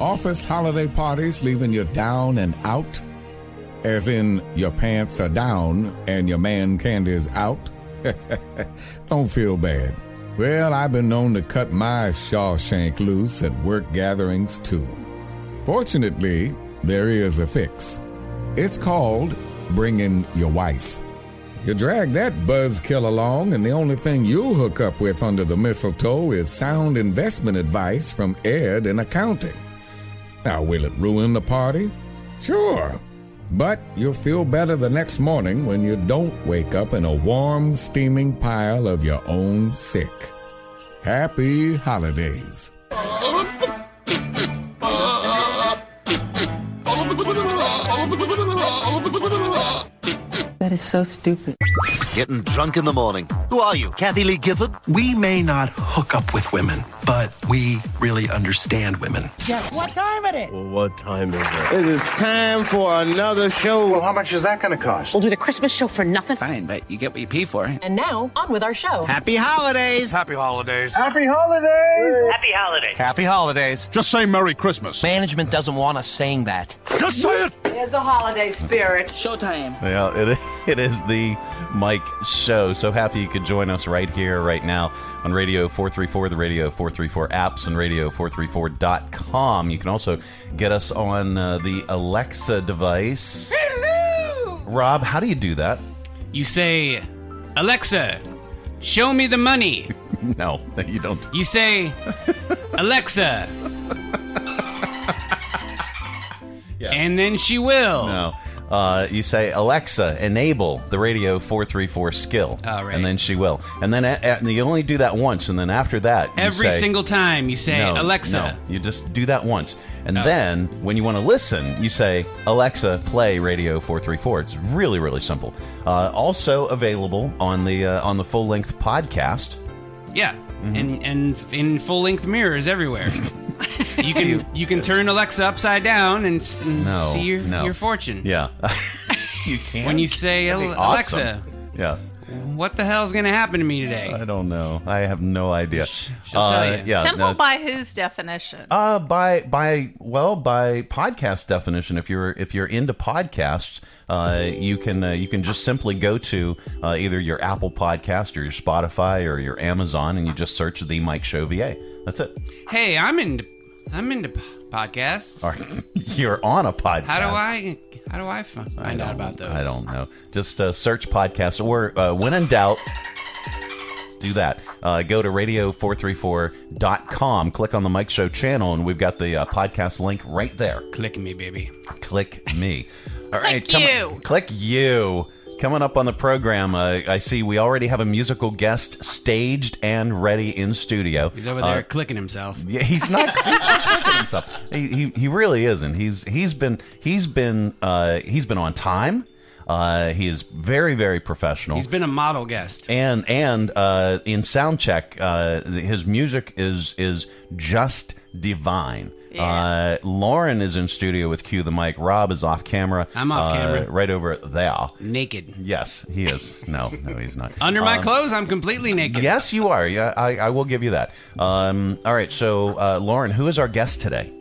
Office holiday parties leaving you down and out? As in, your pants are down and your man candy's out? Don't feel bad. Well, I've been known to cut my Shawshank loose at work gatherings too. Fortunately, there is a fix. It's called bringing your wife. You drag that buzzkill along, and the only thing you'll hook up with under the mistletoe is sound investment advice from Ed in accounting. Now, will it ruin the party? Sure. But you'll feel better the next morning when you don't wake up in a warm, steaming pile of your own sick. Happy holidays. That is so stupid. Getting drunk in the morning. Who are you, Kathie Lee Gifford? We may not hook up with women, but we really understand women. What time it is? Well, what time is it? It is time for another show. Well, how much is that going to cost? We'll do the Christmas show for nothing. Fine, but you get what you pay for. And now, on with our show. Happy holidays! Happy holidays. Happy holidays! Happy holidays. Happy holidays. Just say Merry Christmas. Management doesn't want us saying that. Just say it. There's the holiday spirit. Showtime. Yeah, it, it is the Mike Show. So happy you could join us right here, right now on Radio 434, the Radio 434 apps, and Radio434.com. You can also get us on uh, the Alexa device. Hello! Rob, how do you do that? You say, Alexa, show me the money. no, you don't. You say, Alexa. Yeah. And then she will. No. Uh, you say, Alexa, enable the Radio 434 skill. Oh, right. And then she will. And then a- a- you only do that once. And then after that, you Every say- single time you say, no, Alexa. No, you just do that once. And Oh. then when you want to listen, you say, Alexa, play Radio 434. It's really, really simple. Uh, also available on the uh, on the full length podcast. Yeah. Mm-hmm. And and in full length mirrors everywhere. you can you can turn Alexa upside down and, s- and No, see your no. your fortune. Yeah. you can. When you say That'd "Al- awesome. Alexa, Yeah. What the hell's gonna happen to me today? I don't know. I have no idea. she'll tell you. Yeah. Simple no- by whose definition? Uh, by by well by podcast definition, if you're if you're into podcasts, uh, you can uh, you can just simply go to uh, either your Apple Podcast or your Spotify or your Amazon, and you just search the Mike Show VA. That's it. Hey, I'm into I'm into p- podcasts. Or you're on a podcast. How do I how do I fi- I find out about those? I don't know. Just uh, search podcast or uh, when in doubt. Do that. Uh, go to radio434.com, click on the Mike Show channel, and we've got the uh, podcast link right there. Click me, baby. Click me. All right, Click come- you. click you. Coming up on the program, uh, I see we already have a musical guest staged and ready in studio. He's over there Uh, clicking himself. yeah, he's not. He's not clicking himself. He, he he really isn't. He's he's been he's been uh, he's been on time. Uh, he is very very professional. He's been a model guest. and and uh, in sound check, uh, his music is is just divine. Uh, Lauren is in studio with Cue the mic. Rob is off camera. I'm off uh, camera. right over there. Naked. Yes, he is. No, no, he's not. Under my Um, clothes, I'm completely naked. Yes, you are. Yeah, I, I will give you that. Um, all right. So, uh, Lauren, who is our guest today?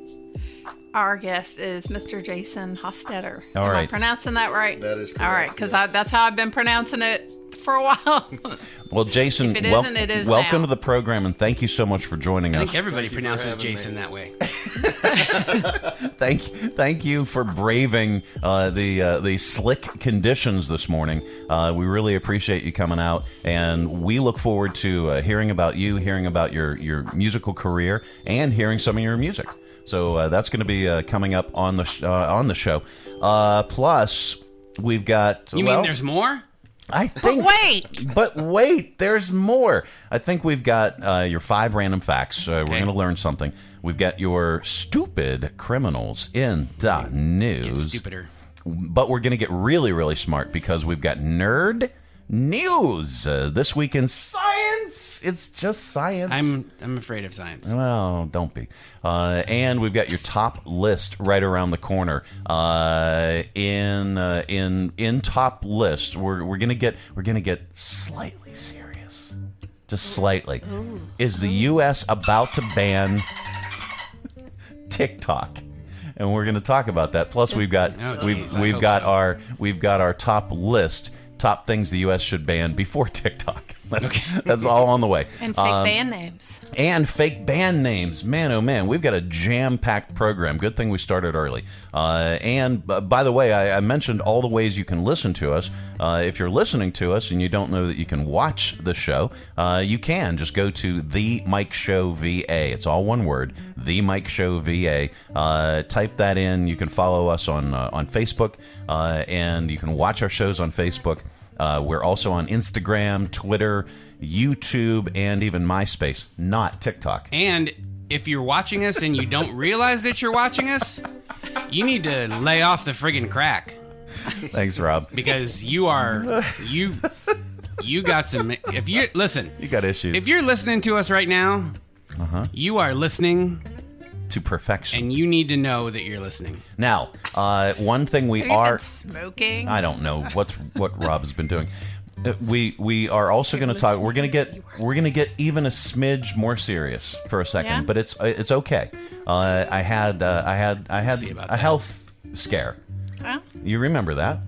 Our guest is Mr. Jason Hostetter. All Am I pronouncing that right? That is All right, because yes. that's how I've been pronouncing it for a while. Well, Jason, If it wel- isn't, it is welcome now. to the program, and thank you so much for joining I us. think everybody Thank pronounces Jason me. that way. thank thank you for braving uh, the uh, the slick conditions this morning. Uh, we really appreciate you coming out, and we look forward to uh, hearing about you, hearing about your your musical career, and hearing some of your music. So uh, that's going to be uh, coming up on the sh- uh, on the show. Uh, plus, we've got You well, mean there's more? I think. But wait, But wait, there's more. I think we've got uh, your five random facts. Uh, We're Okay. going to learn something. We've got your stupid criminals in the Get news. stupider. But we're going to get really, really smart because we've got nerd news. Uh, this week in science. It's just science. I'm I'm afraid of science. Well, don't be. Uh, and we've got your top list right around the corner. Uh, in uh, in in top list, we're we're gonna get we're gonna get slightly serious, just slightly. Is the U.S. about to ban TikTok. And we're going to talk about that. Plus, we've got Oh, we've we've got so. our we've got our top list, top things the U.S. should ban before TikTok. That's that's all on the way. And fake Um, band names. and fake band names. Man, oh man, we've got a jam-packed program. Good thing we started early. Uh, and uh, by the way, I, I mentioned all the ways you can listen to us. Uh, if you're listening to us and you don't know that you can watch the show, uh, you can just go to the Mike Show VA. It's all one word, the Mike Show VA. Uh, type that in. You can follow us on uh, on Facebook, uh, and you can watch our shows on Facebook. Uh, we're also on Instagram, Twitter, YouTube, and even MySpace, not TikTok. And if you're watching us and you don't realize that you're watching us, you need to lay off the friggin' crack Thanks, Rob. because you are you you got some. If you listen, You got issues if you're listening to us right now, Uh-huh. you are listening, to perfection. and you need to know that you're listening. now, uh, one thing we Have you are. smoking? I don't know what what Rob has been doing. Uh, We we are also going to talk. We're going to get we're going to get even a smidge more serious for a second, Yeah? but it's it's okay. Uh, I had uh, I had I had See about a that. health scare. Huh? You remember that?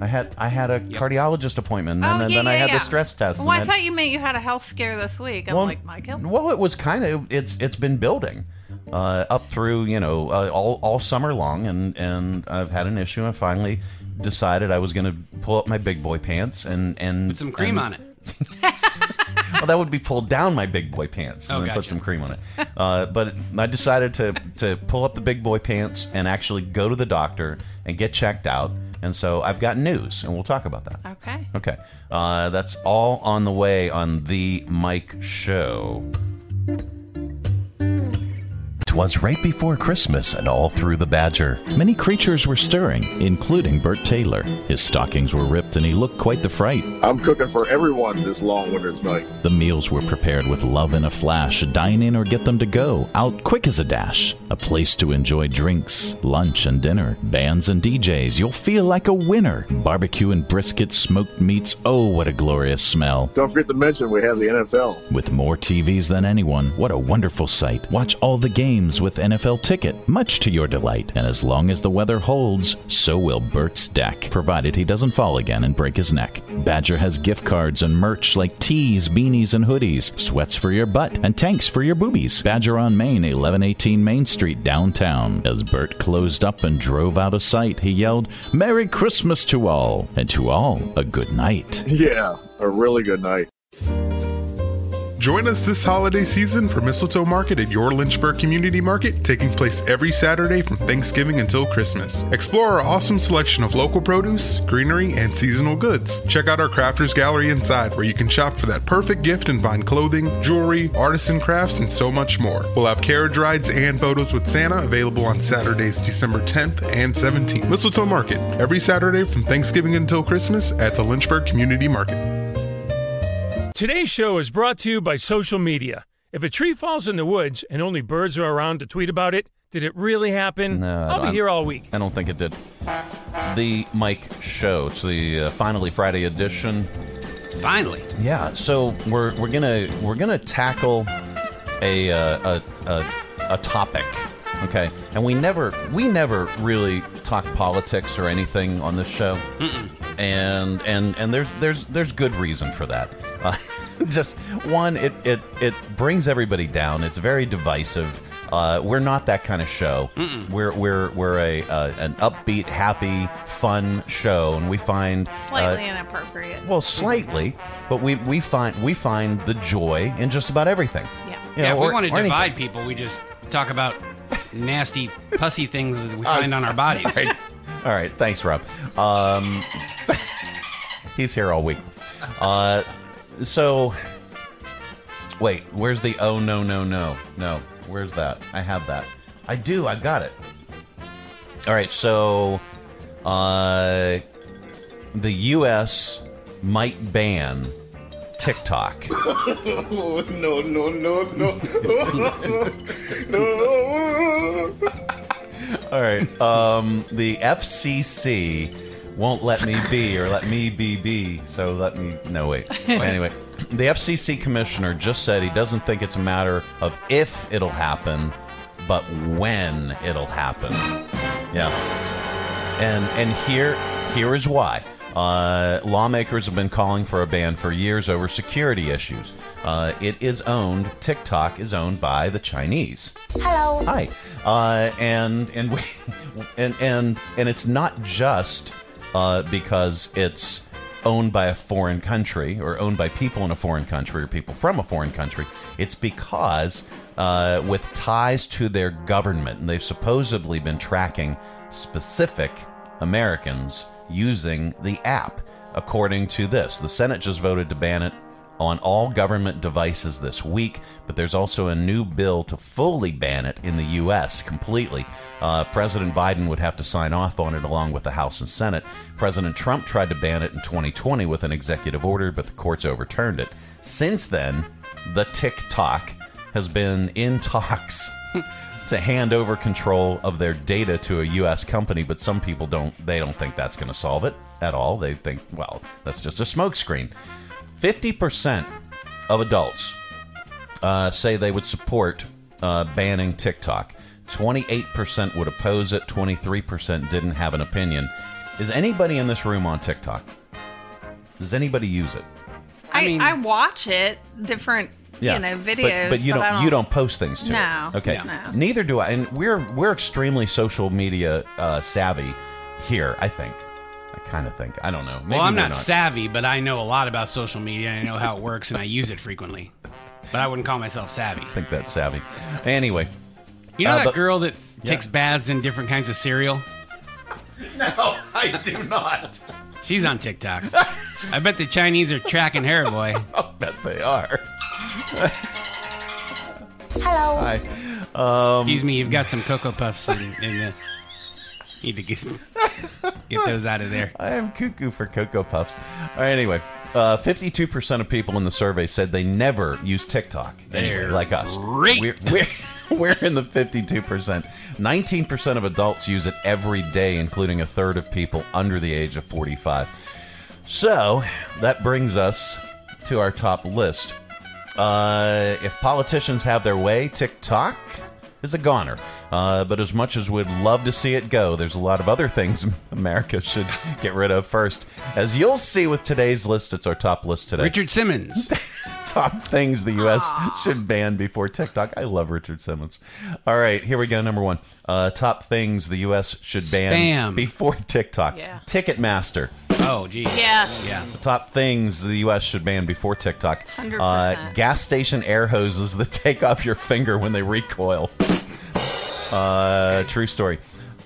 I had I had a cardiologist appointment, and Oh, then, yeah, then I had yeah. the stress test. Well, I then- thought you meant you had a health scare this week. I'm well, like, Michael? Well, it was kind of it's it's been building uh, up through you know uh, all all summer long, and and I've had an issue. I finally decided I was going to pull up my big boy pants and and Put some cream and- on it. Well, that would be pull down my big boy pants and Oh, then put some cream on it. Uh, but I decided to to pull up the big boy pants and actually go to the doctor and get checked out. And so I've got news, and we'll talk about that. Okay. Okay. Uh, that's all on the way on the Mike Show. Twas right before Christmas and all through the Badger. Many creatures were stirring, including Bert Taylor. His stockings were ripped and he looked quite the fright. I'm cooking for everyone this long winter's night. The meals were prepared with love in a flash. Dine in or get them to go. Out quick as a dash. A place to enjoy drinks, lunch, and dinner. Bands and DJs. You'll feel like a winner. Barbecue and brisket, smoked meats. Oh, what a glorious smell. Don't forget to mention we have the NFL. With more TVs than anyone, what a wonderful sight. Watch all the games with NFL Ticket, much to your delight. And as long as the weather holds, so will Bert's deck, provided he doesn't fall again and break his neck. Badger has gift cards and merch like tees, beanies, and hoodies, sweats for your butt, and tanks for your boobies. Badger on Main, 1118 Main Street, downtown. As Bert closed up and drove out of sight, he yelled, Merry Christmas to all, and to all, a good night. Yeah, a really good night. Join us this holiday season for Mistletoe Market at your Lynchburg Community Market, taking place every Saturday from Thanksgiving until Christmas. Explore our awesome selection of local produce, greenery, and seasonal goods. Check out our crafters gallery inside, where you can shop for that perfect gift and find clothing, jewelry, artisan crafts, and so much more. We'll have carriage rides and photos with Santa available on Saturdays, December 10th and 17th. Mistletoe Market, every Saturday from Thanksgiving until Christmas at the Lynchburg Community Market. Today's show is brought to you by social media. If a tree falls in the woods and only birds are around to tweet about it, did it really happen? No, I I'll be don't- here all week. I don't think it did. It's the Mike Show. It's the uh, finally Friday edition. Finally. Yeah. So we're we're gonna we're gonna tackle a uh, a, a a topic. Okay, and we never we never really talk politics or anything on this show, and and and there's there's there's good reason for that. Uh, just one, it it it brings everybody down. It's very divisive. Uh, we're not that kind of show. We're we're we're a uh, an upbeat, happy, fun show, and we find Slightly uh, inappropriate. well, slightly, but we we find we find the joy in just about everything. Yeah. You yeah, know, if we or- want to or anything. divide people, we just talk about nasty, pussy things that we find on our bodies. All right, all right. Thanks, Rob. Um, so- he's here all week. So wait, where's the oh no no no no? Where's that? I have that. I do. I got it. All right. So, uh, the U.S. might ban TikTok. no, no, no, no. no. All right. Um, the FCC won't let me be or let me be be. So let me. No, wait. Anyway, the FCC commissioner just said he doesn't think it's a matter of if it'll happen, but when it'll happen. Yeah. And and here here is why. Uh, lawmakers have been calling for a ban for years over security issues. Uh, it is owned. TikTok is owned by the Chinese. Hello. Hi. Uh, and and we and and and it's not just uh, because it's owned by a foreign country or owned by people in a foreign country or people from a foreign country. It's because uh, with ties to their government, and they've supposedly been tracking specific Americans using the app. According to this, the Senate just voted to ban it on all government devices this week, but there's also a new bill to fully ban it in the U.S. completely. Uh, President Biden would have to sign off on it along with the House and Senate. President Trump tried to ban it in 2020 with an executive order, but the courts overturned it. Since then, the TikTok has been in talks. to hand over control of their data to a U.S. company, but some people don't. They don't think that's going to solve it at all. They think, well, that's just a smokescreen. Fifty percent of adults uh, say they would support uh, banning TikTok. Twenty-eight percent would oppose it. Twenty-three percent didn't have an opinion. Is anybody in this room on TikTok? Does anybody use it? I, I, watch it, different you know videos, but, but you don't, don't you don't post things to No. it. Okay, No. neither do I, and we're we're extremely social media uh, savvy here. I think, I kind of think. I don't know. Maybe well, I'm we're not, savvy, but I know a lot about social media. I know how it works, and I use it frequently. But I wouldn't call myself savvy. I think that's savvy. Anyway, You know uh, that but- girl that Yeah. takes baths in different kinds of cereal? No, I do not. She's on TikTok. I bet the Chinese are tracking her, boy. I bet they are. Hello. Hi. Um, Excuse me, you've got some Cocoa Puffs in, in the. Need to get get those out of there. I am cuckoo for Cocoa Puffs. Right, anyway, uh, 52% of people in the survey said they never use TikTok. Anyway, They're like us. great. We're, we're, we're in the 52%. 19% of adults use it every day, including a third of people under the age of 45. So that brings us to our top list. Uh, if politicians have their way, TikTok is a goner. Uh, but as much as we'd love to see it go, there's a lot of other things America should get rid of first. As you'll see with today's list, it's our top list today. Richard Simmons. top things the U.S. should ban before TikTok. I love Richard Simmons. All right, here we go. Number one. Uh, top things the U.S. should ban Spam. before TikTok. Yeah. Ticketmaster. Oh, geez. Yeah. Yeah. The top things the U.S. should ban before TikTok. 100%. Uh, gas station air hoses that take off your finger when they recoil. Uh, true story.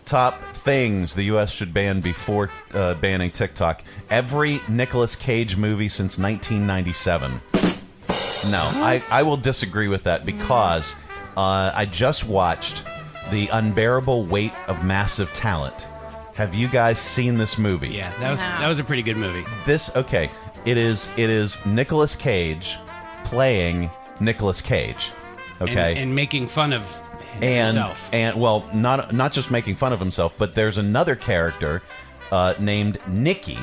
Top things the U.S. should ban before uh, banning TikTok. Every Nicolas Cage movie since 1997. No, I, I will disagree with that because uh, I just watched The Unbearable Weight of Massive Talent. Have you guys seen this movie? Yeah, that was No. that was a pretty good movie. This okay. It is it is Nicolas Cage playing Nicolas Cage. Okay. And, and making fun of and himself. and well, not not just making fun of himself, but there's another character uh, named Nikki,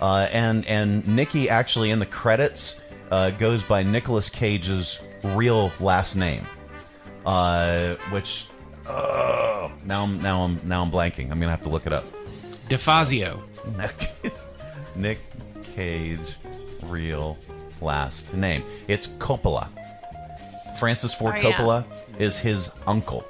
uh, and and Nikki actually in the credits uh, goes by Nicolas Cage's real last name, uh, which uh, now I'm now I'm now I'm blanking. I'm gonna have to look it up. DeFazio. it's Nick Cage real last name. It's Coppola. Francis Ford Oh, yeah. Coppola is his uncle.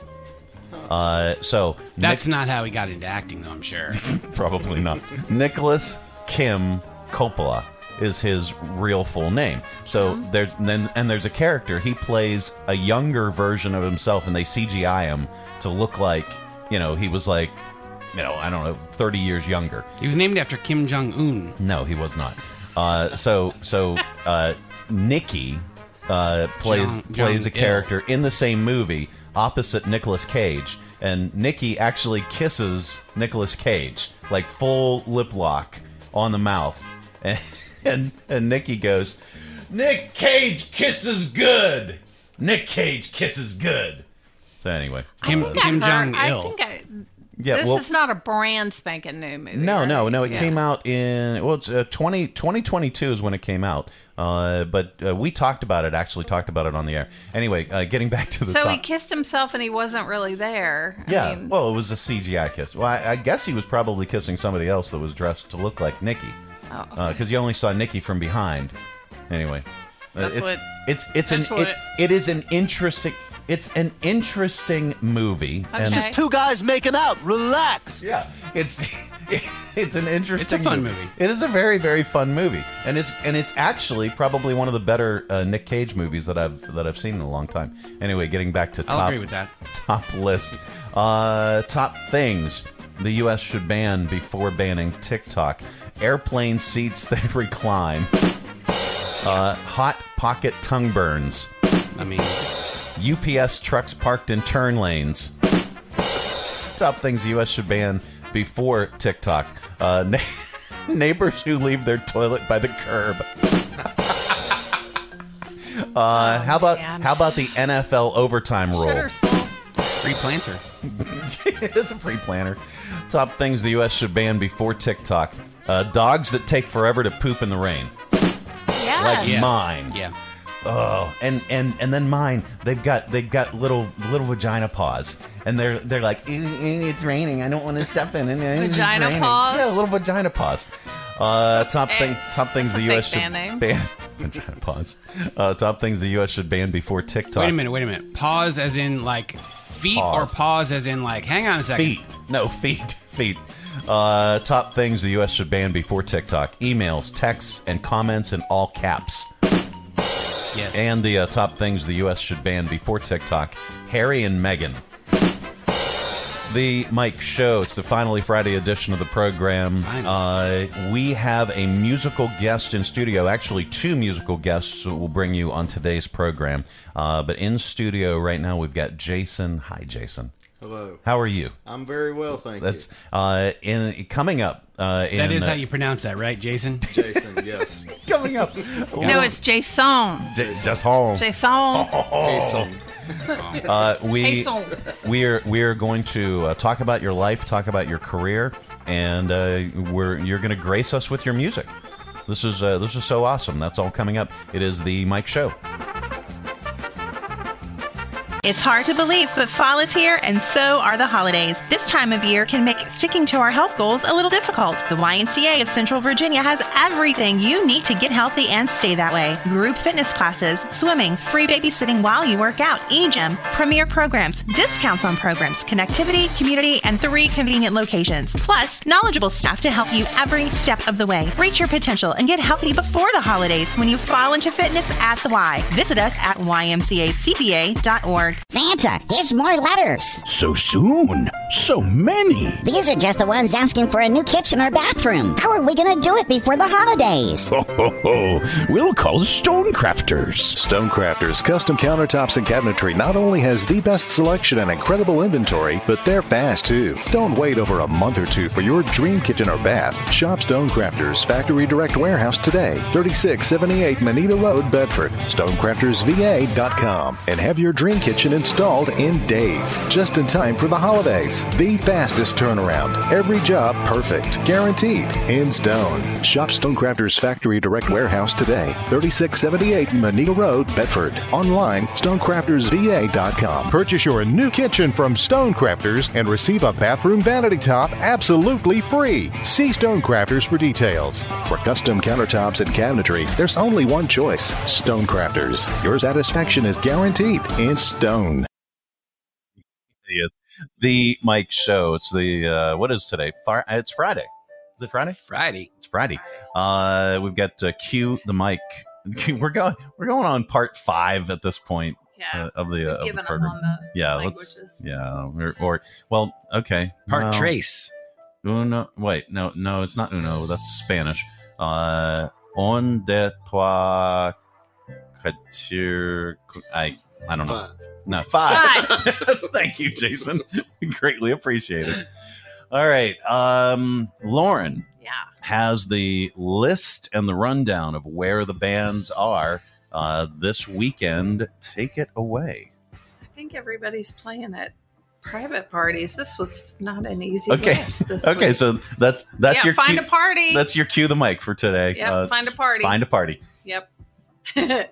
Uh, so That's not how he got into acting, though. I'm sure. Probably not. Nicolas Kim Coppola is his real full name. So there's then and there's a character he plays a younger version of himself, and they CGI him to look like you know he was like you know I don't know 30 years younger. He was named after Kim Jong Un. No, he was not. Uh, so so uh, Nikki uh, plays Jong- plays a Jong-il. character in the same movie opposite Nicolas Cage, and Nikki actually kisses Nicolas Cage like full lip lock on the mouth, and and, and Nikki goes, "Nick Cage kisses good. Nick Cage kisses good." So anyway, Kim I think Kim heard- Jong I Il. think I Yeah, this well- is not a brand spanking new movie. No, right? no, no. It Yeah. came out in well, it's uh, 20, 2022 is when it came out. Uh, but uh, we talked about it. Actually, talked about it on the air. Anyway, uh, getting back to the So top. he kissed himself and he wasn't really there. I yeah, mean, well, it was a CGI kiss. Well, I, I guess he was probably kissing somebody else that was dressed to look like Nikki, Oh, because you only saw Nikki from behind. Anyway, uh, That's it's, what- it's it's an what it, it- it is an interesting it's an interesting movie. It's just two guys making out. Relax. Yeah, it's it's an interesting. It's a fun movie. It is a very very fun movie, and it's and it's actually probably one of the better uh, Nick Cage movies that I've that I've seen in a long time. Anyway, getting back to I'll top agree with that. top list, uh, top things the U.S. should ban before banning TikTok: airplane seats that recline, uh, hot pocket tongue burns. I mean, UPS trucks parked in turn lanes. Top things the U.S. should ban before TikTok. Uh, na- neighbors who leave their toilet by the curb. uh, how about man. how about the NFL overtime rule? Free planter. it is a free planter. Top things the U.S. should ban before TikTok: uh, dogs that take forever to poop in the rain, Yeah. like Yeah. mine. Yeah. Oh, and and and then mine, they've got they've got little little vagina paws, and they're they're like, "Ew, ew, it's raining. I don't want to step in. And it's Vagina raining." paws? Yeah, little vagina paws. Uh, top Hey, thing, top things the U.S. should name. ban. Vagina paws. Uh, top things the U.S. should ban before TikTok. Wait a minute. Wait a minute. Pause as in like feet, Pause. or pause as in like hang on a second. Feet. No, feet. Feet. Uh, top things the U.S. should ban before TikTok: emails, texts, and comments in all caps. Yes. And the uh, top things the U.S. should ban before TikTok: Harry and Meghan. It's the Mike Show. It's the finally Friday edition of the program. Uh, we have a musical guest in studio. Actually, two musical guests that will bring you on today's program. Uh, but in studio right now, we've got Jason. Hi, Jason. Hello. How are you? I'm very well, thank you. That's uh, in coming up. Uh, in, that is uh, how you pronounce that, right, Jason? Jason, yes. coming up. No, it's Jason. J- just home. Jason. Jason. Uh, we we're we're going to uh, talk about your life, talk about your career, and uh, we're you're going to grace us with your music. This is uh, this is so awesome. That's all coming up. It is the Mike Show. It's hard to believe, but fall is here and so are the holidays. This time of year can make sticking to our health goals a little difficult. The YMCA of Central Virginia has everything you need to get healthy and stay that way. Group fitness classes, swimming, free babysitting while you work out, e-gym, premier programs, discounts on programs, connectivity, community, and three convenient locations. Plus, knowledgeable staff to help you every step of the way. Reach your potential and get healthy before the holidays when you fall into fitness at the Y. Visit us at ymcacva.org. Santa, here's more letters. So soon? So many? These are just the ones asking for a new kitchen or bathroom. How are we going to do it before the holidays? Ho, ho, ho. We'll call Stonecrafters. Stonecrafters Custom Countertops and Cabinetry not only has the best selection and incredible inventory, but they're fast too. Don't wait over a month or two for your dream kitchen or bath. Shop Stonecrafters Factory Direct Warehouse today, 3678 Manita Road, Bedford. StonecraftersVA.com and have your dream kitchen installed in days, just in time for the holidays. The fastest turnaround. Every job perfect, guaranteed, in stone. Shop Stonecrafters Factory Direct Warehouse today, 3678 Manita Road, Bedford. Online, StonecraftersVA.com. Purchase your new kitchen from Stonecrafters and receive a bathroom vanity top absolutely free. See Stonecrafters for details. For custom countertops and cabinetry, there's only one choice Stonecrafters. Your satisfaction is guaranteed in stone. Yes. The Mike Show. It's the uh, what is today? Far, it's Friday. Is it Friday? Friday. It's Friday. Uh, we've got uh, Q the mic. We're going. We're going on part five at this point. Yeah, uh, of the uh, of the program. the yeah, let's. Yeah, or, or well, okay. Part well, trace. Uno. Wait, no, no, it's not uno. That's Spanish. Uh, on de trois quatre. I I don't know. Five. No, five. Thank you, Jason. Greatly appreciated. All right. Um, Lauren Yeah. has the list and the rundown of where the bands are uh, this weekend. Take it away. I think everybody's playing at private parties. This was not an easy Okay. list this Okay. week. So that's that's Yeah, your find cue, a party. That's your cue the mic for today. Uh, find a party. Find a party. Yep.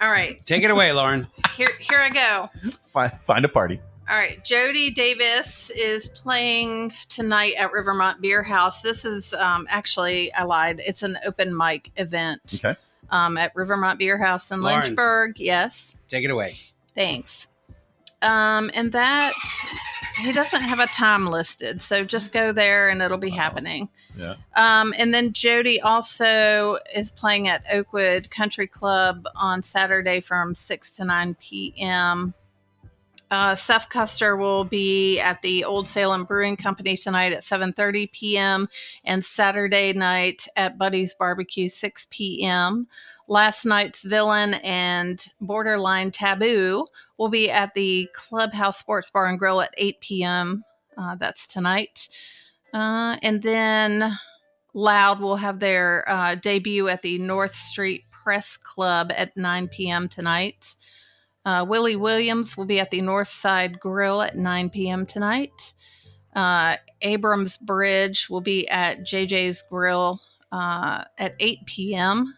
All right, Take it away, Lauren. here here I go. Find find a party. All right, Jody Davis is playing tonight at Rivermont Beer House. This is um, actually I lied. It's an open mic event Okay. um, at Rivermont Beer House in Lauren. Lynchburg. Yes, Take it away. thanks. Um, and that he doesn't have a time listed, so just go there and it'll be happening. Yeah. Um, and then Jody also is playing at Oakwood Country Club on Saturday from 6 to 9 p.m. Uh, Seth Custer will be at the Old Salem Brewing Company tonight at 7:30 p.m. and Saturday night at Buddy's Barbecue 6 p.m. Last night's villain and borderline taboo will be at the Clubhouse Sports Bar and Grill at 8 p.m. Uh, that's tonight. Uh, and then Loud will have their uh, debut at the North Street Press Club at 9 p.m. tonight. Uh, Willie Williams will be at the North Side Grill at 9 p.m. tonight. Uh, Abrams Bridge will be at JJ's Grill uh, at 8 p.m.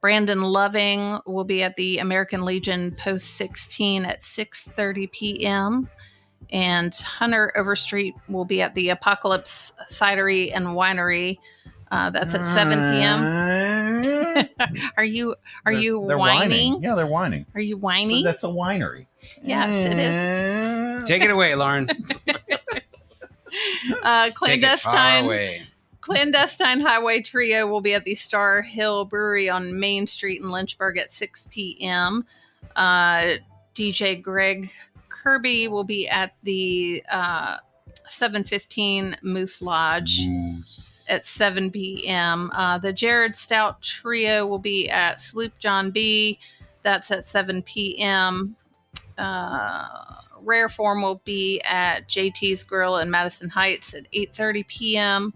Brandon Loving will be at the American Legion Post 16 at 6:30 p.m. And Hunter Overstreet will be at the Apocalypse Cidery and Winery. Uh, that's at 7 p.m. are you are you They're whining? Yeah, they're whining. Are you So that's a winery. yes, it is. Take it away, Lauren. Uh, Take it far clandestine away. Clandestine Highway Trio will be at the Star Hill Brewery on Main Street in Lynchburg at 6 p.m. Uh, DJ Greg Kirby will be at the uh, 715 Moose Lodge at 7 p.m. Uh, the Jared Stout Trio will be at Sloop John B. That's at 7 p.m. Uh, Rare Form will be at JT's Grill in Madison Heights at 8:30 p.m.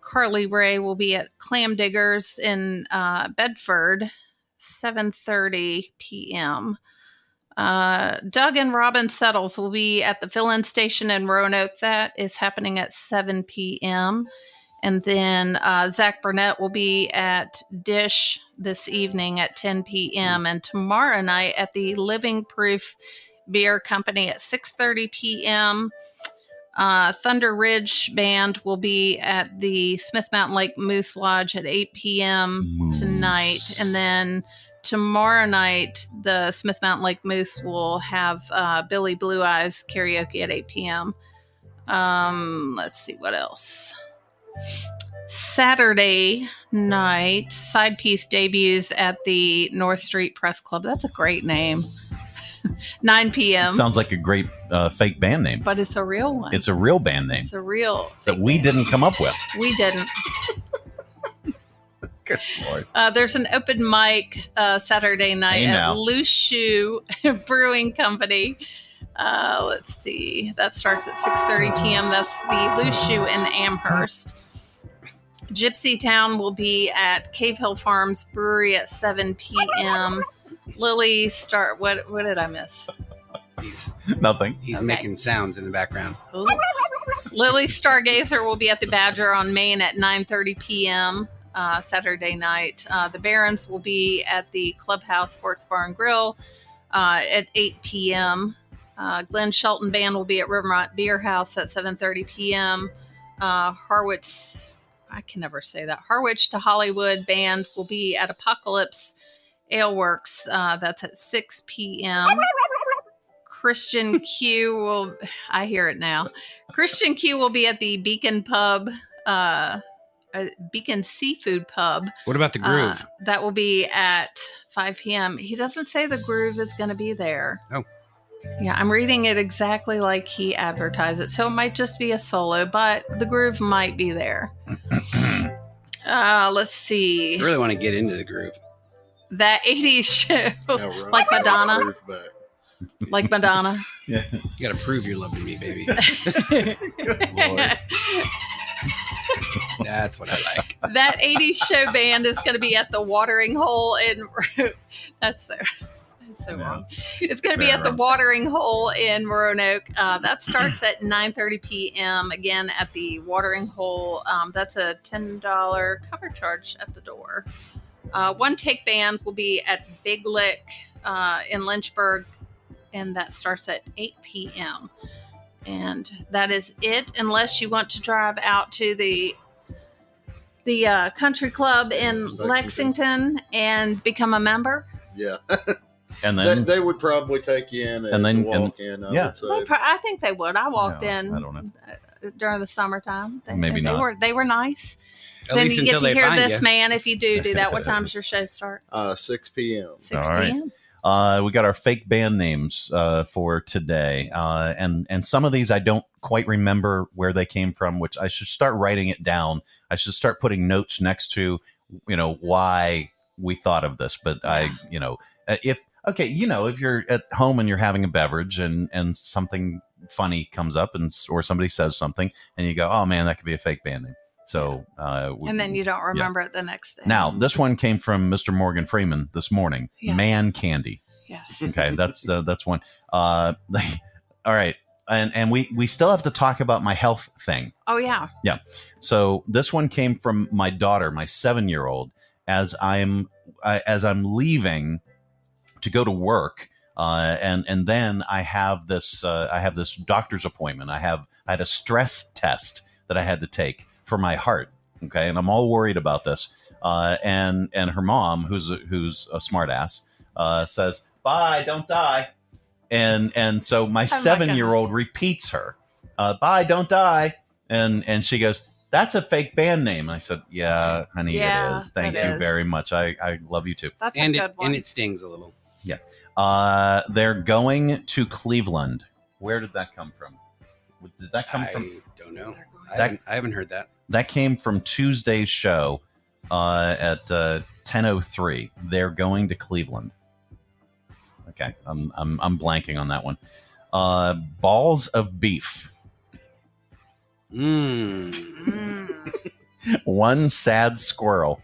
Carly Ray will be at Clam Diggers in uh, Bedford, 7:30 p.m. Uh, Doug and Robin Settles will be at the fill-in station in Roanoke. That is happening at 7 p.m. And then uh, Zach Burnett will be at Dish this evening at 10 p.m. and tomorrow night at the Living Proof Beer Company at 6:30 p.m. Uh, Thunder Ridge Band will be at the Smith Mountain Lake Moose Lodge at 8 p.m. tonight. And then tomorrow night, the Smith Mountain Lake Moose will have uh, Billy Blue Eyes karaoke at 8 p.m. Um, let's see what else. Saturday night, Side Piece debuts at the North Street Press Club. That's a great name. 9 p.m. Sounds like a great uh, fake band name. but it's a real one. It's a real band name It's a real. that we didn't come up with. We didn't. Good lord. Uh, there's an open mic uh, Saturday night Hey, at Shoe Brewing Company. Uh, let's see. That starts at 6:30 p.m. That's the Loose Shoe in Amherst. Gypsy Town will be at Cave Hill Farms Brewery at 7 p.m. Lily start. What what did I miss? He's Nothing. he's Okay. making sounds in the background. Ooh. Lily Stargazer will be at the Badger on Main at 9:30 p.m. Uh, Saturday night. Uh, the Barons will be at the Clubhouse Sports Bar and Grill uh, at 8 p.m. Uh, Glenn Shelton Band will be at Rivermont Beer House at 7:30 p.m. Uh, Harwich, I can never say that. Harwich to Hollywood Band will be at Apocalypse Ale Works. Uh, that's at 6 p.m. Christian Q will, I hear it now. Christian Q will be at the Beacon Pub, uh, uh, Beacon Seafood Pub. What about the groove? Uh, that will be at 5 p.m. He doesn't say the groove is going to be there. Oh. Yeah, I'm reading it exactly like he advertised it. So it might just be a solo, but the groove might be there. Uh, let's see. I really want to get into the groove. That 80s show, right. like Madonna, like Madonna. Yeah. You got to prove your love to me, baby. That's what I like. that 80s show band is going to be at the watering hole in that's so that's so wrong. It's going to be at the Watering Hole in Roanoke. Uh, that starts at 9:30 p.m. Again at the Watering Hole. Um, that's a ten dollar cover charge at the door. Uh, one take band will be at Big Lick uh, in Lynchburg, and that starts at 8 p.m. And that is it, unless you want to drive out to the the uh, country club in Lexington. Lexington and become a member. Yeah. And then they would probably take you in And and then- then and- walk in. I yeah. would say. I think they would. I walked Yeah, in. I don't know. uh, during the summertime. They, Maybe they not. were they were nice. At then least you get until to hear this you. man if you do do that. What time does your show start? Uh, 6 p.m. 6 All right. p.m. Uh, we got our fake band names uh, for today, uh, and and some of these I don't quite remember where they came from, which I should start writing it down. I should start putting notes next to, you know, why we thought of this. But I, you know, uh, if okay, you know, if you're at home and you're having a beverage and and something funny comes up and or somebody says something and you go, oh man, that could be a fake band name. So uh, we- And then you don't yeah. remember it the next day. Now, this one came from Mr. Morgan Freeman this morning. Yes. Man candy. Yes. Okay, that's uh, that's one. Uh, all right, and and we we still have to talk about my health thing. Oh yeah. Yeah. So this one came from my daughter, my seven year old, as I'm I, as I'm leaving to go to work. Uh, and and then I have this uh, I have this doctor's appointment. I have I had a stress test that I had to take for my heart. Okay, and I'm all worried about this. Uh, and and her mom, who's a, who's a smartass, uh, says, "Bye, don't die." And and so my seven year old repeats her, uh, "Bye, don't die." And and she goes, "That's a fake band name." And I said, "Yeah, honey, Yeah, it is. Thank it you is. very much. I I love you too." That's and a it good one. and it stings a little. Yeah. Uh, they're going to Cleveland. Where did that come from? Did that come I from? don't know. I, haven't, I haven't heard that. That came from Tuesday's show uh, at uh, 10:03. They're going to Cleveland. Okay, I'm I'm I'm blanking on that one. Uh, balls of beef. Mm. One sad squirrel.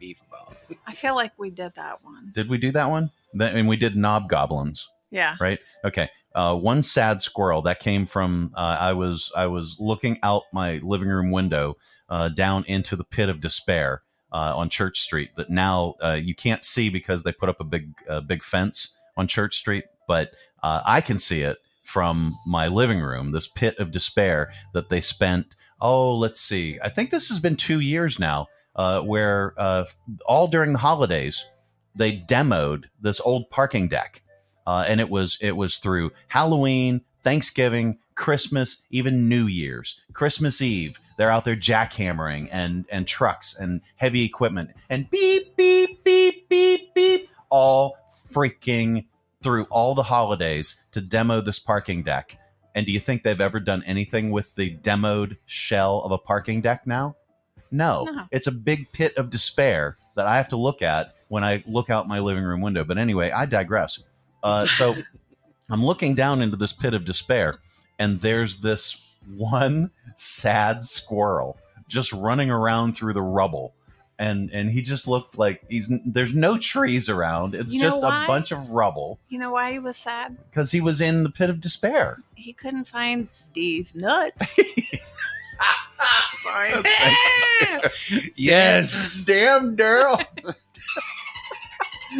Beef ball. I feel like we did that one. Did we do that one? That, and we did knob goblins. Yeah. right okay uh, one sad squirrel that came from uh, i was i was looking out my living room window uh, down into the pit of despair uh, on church street that now uh, you can't see because they put up a big uh, big fence on church street but uh, i can see it from my living room this pit of despair that they spent oh let's see i think this has been two years now uh, where uh, all during the holidays they demoed this old parking deck uh, and it was it was through Halloween, Thanksgiving, Christmas, even New Year's, Christmas Eve. They're out there jackhammering and and trucks and heavy equipment and beep beep beep beep beep, all freaking through all the holidays to demo this parking deck. And do you think they've ever done anything with the demoed shell of a parking deck now? No, No. it's a big pit of despair that I have to look at when I look out my living room window. But anyway, I digress. Uh, so I'm looking down into this pit of despair, and there's this one sad squirrel just running around through the rubble. And, and he just looked like he's there's no trees around. It's You know just why? a bunch of rubble You know why he was sad? because he was in the pit of despair. He couldn't find these nuts. Sorry. Yes. Damn, Daryl.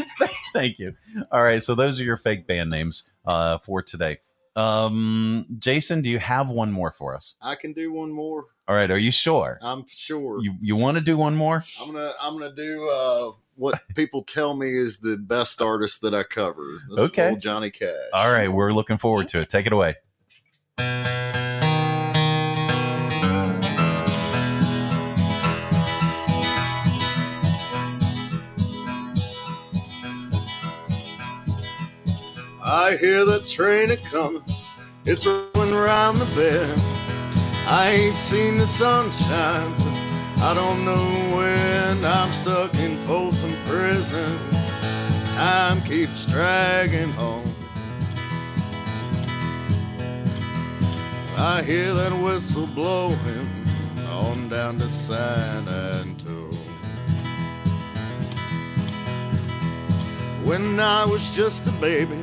Thank you. All right, so those are your fake band names uh, for today. Um, Jason, do you have one more for us? I can do one more. All right, are you sure? I'm sure. You you want to do one more? I'm gonna I'm gonna do uh, what people tell me is the best artist that I cover. Okay. old Johnny Cash. All right, we're looking forward to it. Take it away. I hear the train a coming. It's rolling around the bend. I ain't seen the sunshine since I don't know when. I'm stuck in Folsom Prison. Time keeps dragging on. I hear that whistle blowing on down to San Antone. When I was just a baby,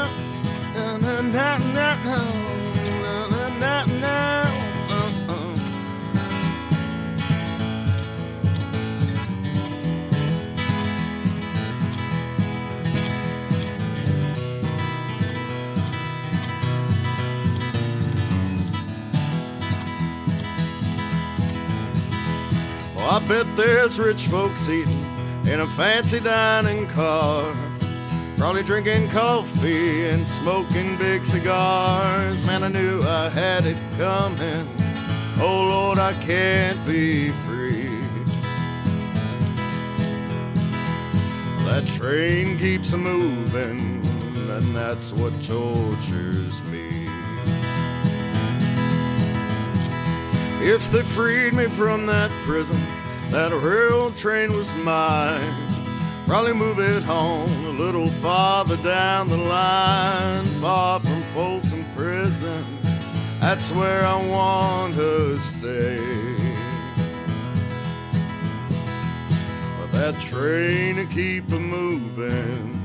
Oh, I bet there's rich folks eating in a fancy dining car. Probably drinking coffee and smoking big cigars. Man, I knew I had it coming. Oh Lord, I can't be free. That train keeps a moving, and that's what tortures me. If they freed me from that prison, that railroad train was mine. Probably move it home little farther down the line, far from Folsom Prison. That's where I want to stay. But that train to keep a moving.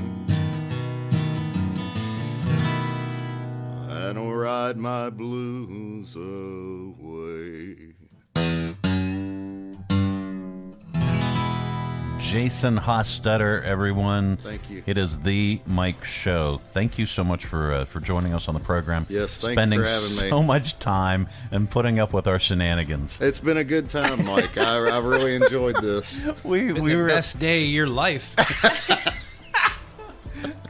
I don't ride my blues away. Jason Hostetter, everyone. Thank you. It is the Mike Show. Thank you so much for uh, for joining us on the program. Yes, thank you spending for having me. so much time and putting up with our shenanigans. It's been a good time, Mike. I, I really enjoyed this. We Been we the were best day of your life.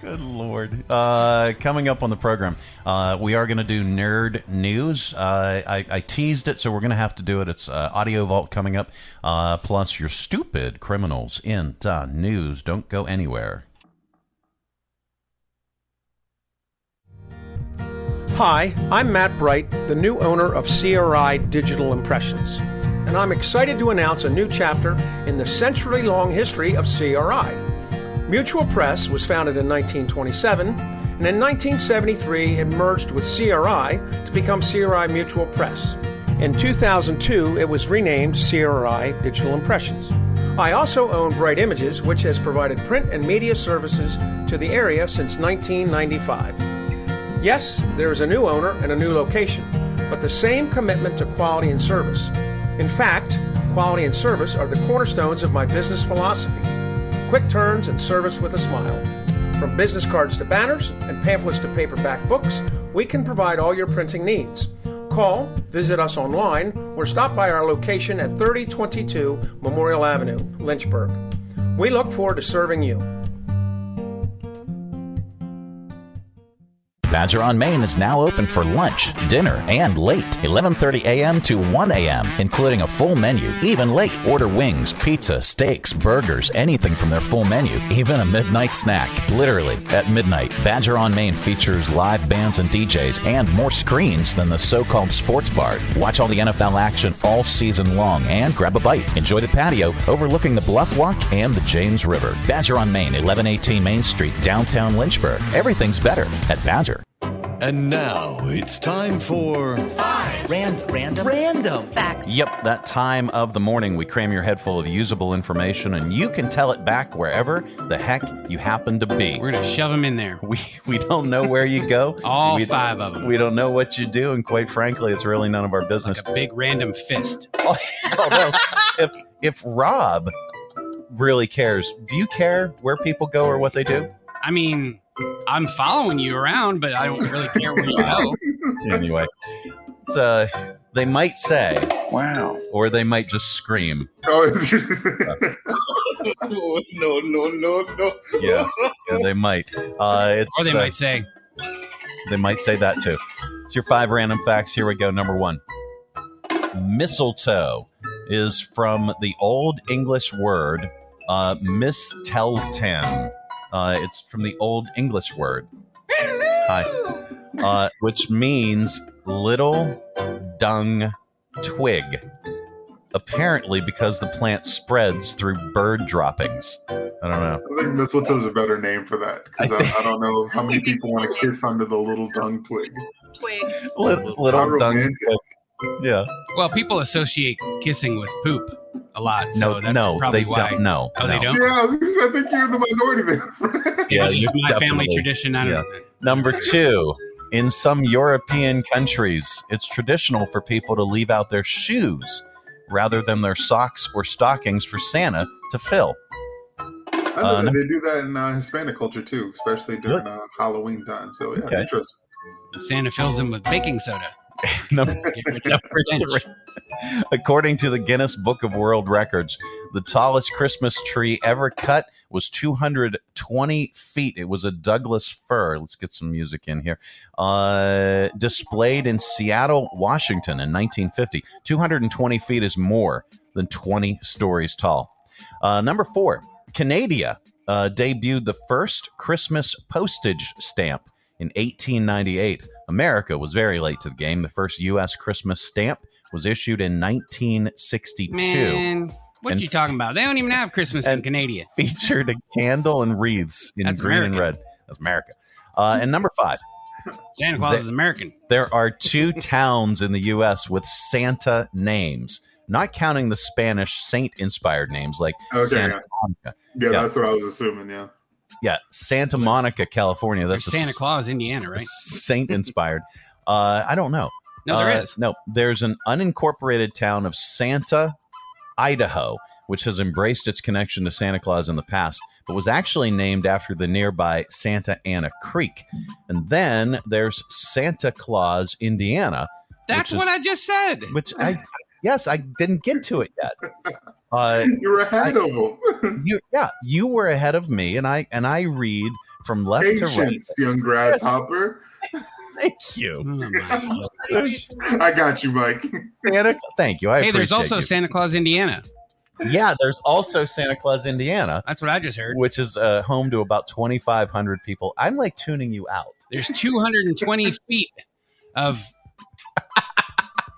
Good lord. Uh, coming up on the program, uh, we are going to do nerd news. Uh, I, I teased it, so we're going to have to do it. It's uh, Audio Vault coming up, uh, plus your stupid criminals in the news. Don't go anywhere. Hi, I'm Matt Bright, the new owner of CRI Digital Impressions, and I'm excited to announce a new chapter in the century long history of CRI. Mutual Press was founded in 1927, and in 1973 it merged with CRI to become CRI Mutual Press. In 2002, it was renamed CRI Digital Impressions. I also own Bright Images, which has provided print and media services to the area since 1995. Yes, there is a new owner and a new location, but the same commitment to quality and service. In fact, quality and service are the cornerstones of my business philosophy. Quick turns and service with a smile. From business cards to banners and pamphlets to paperback books, we can provide all your printing needs. Call, visit us online, or stop by our location at 3022 Memorial Avenue, Lynchburg. We look forward to serving you. Badger on Main is now open for lunch, dinner, and late, 11:30 a.m. to 1 a.m., including a full menu. Even late, order wings, pizza, steaks, burgers, anything from their full menu, even a midnight snack. Literally at midnight, Badger on Main features live bands and DJs and more screens than the so-called sports bar. Watch all the NFL action all season long and grab a bite. Enjoy the patio overlooking the Bluff Walk and the James River. Badger on Main, 1118 Main Street, downtown Lynchburg. Everything's better at Badger. And now it's time for Five. Random. Random. Random. Facts. Yep, that time of the morning we cram your head full of usable information and you can tell it back wherever the heck you happen to be. We're gonna shove them in there. We we don't know where you go. All we, five of them. We don't know what you do, and quite frankly, it's really none of our business. A big random fist. Oh, Although, if if Rob really cares, do you care where people go or what they do? I mean, I'm following you around, but I don't really care where you go. anyway, it's uh, they might say, "Wow," or they might just scream. Oh, no, no, no, no. Yeah, yeah they might. Uh, it's Or they uh, might say, They might say that too. It's your five random facts. Here we go. Number one Mistletoe is from the Old English word uh, mistelten. Uh, it's from the Old English word. Hi. Uh, which means little dung twig. Apparently, because the plant spreads through bird droppings. I don't know. I think mistletoe is a better name for that because I, I don't know how many people want to kiss under the little dung twig. Twig. Little, little dung romantic. twig. Yeah. Well, people associate kissing with poop a lot. No, that's no, probably they why. don't. No, Oh, they no. don't? Yeah, I, was gonna say, I think you're in the minority there. Yeah, It's you my family tradition. I don't yeah. Number two, in some European countries, it's traditional for people to leave out their shoes rather than their socks or stockings for Santa to fill. I know Uh, that they do that in uh, Hispanic culture too, especially during uh, Halloween time. So yeah, Okay. interesting. Santa fills them with baking soda. Number, Get rid of number three. According to the Guinness Book of World Records, the tallest Christmas tree ever cut was 220 feet. It was a Douglas fir. Let's get some music in here. Uh, displayed in Seattle, Washington in 1950. 220 feet is more than 20 stories tall. Uh, number four, Canada uh, debuted the first Christmas postage stamp in 1898. America was very late to the game. The first U.S. Christmas stamp was issued in 1962. Man, what And you talking about? They don't even have Christmas in Canada. Featured a candle and wreaths in That's green and red. That's America. Uh, and number five, Santa Claus They- is American. there are two towns in the U.S. with Santa names, not counting the Spanish saint-inspired names like Okay, Santa yeah. Monica. Yeah, Yeah. that's what I was assuming. Yeah. Yeah, Santa Monica, California. That's Santa Claus, Indiana, right? saint inspired. uh, I don't know. No, there Uh, is. No, there's an unincorporated town of Santa, Idaho, which has embraced its connection to Santa Claus in the past, but was actually named after the nearby Santa Ana Creek. And then there's Santa Claus, Indiana, That's which what is- I just said. which I yes, I didn't get to it yet. Uh, You're ahead of them. you, yeah, you were ahead of me, and I and I read from left to right. Young grasshopper. Thank you. Oh. I got you, Mike. Santa, thank you. I hey, there's also you. Santa Claus, Indiana. yeah, there's also Santa Claus, Indiana, That's what I just heard. which is uh, home to about 2,500 people. I'm like tuning you out, There's 220 feet of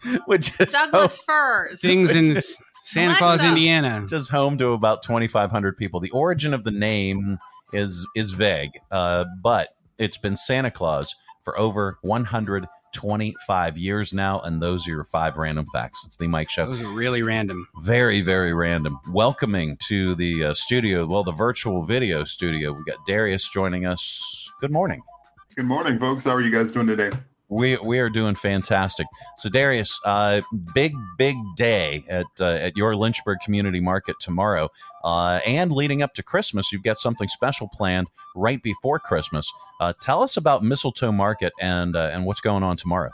which is home, Douglas firs. things in Santa Claus, Indiana. which is home to about 2,500 people. The origin of the name is is vague, uh, but it's been Santa Claus for over 125 years now, and those are your five random facts. It's the Mike Show. Those are really random. Very, very random. Welcoming to the uh, studio, well, the virtual video studio. We got Darrius joining us. Good morning. Good morning, folks. How are you guys doing today? We we are doing fantastic. So Darrius, uh, big big day at uh, at your Lynchburg Community Market tomorrow, uh, and leading up to Christmas, you've got something special planned right before Christmas. Uh, tell us about Mistletoe Market and uh, and what's going on tomorrow.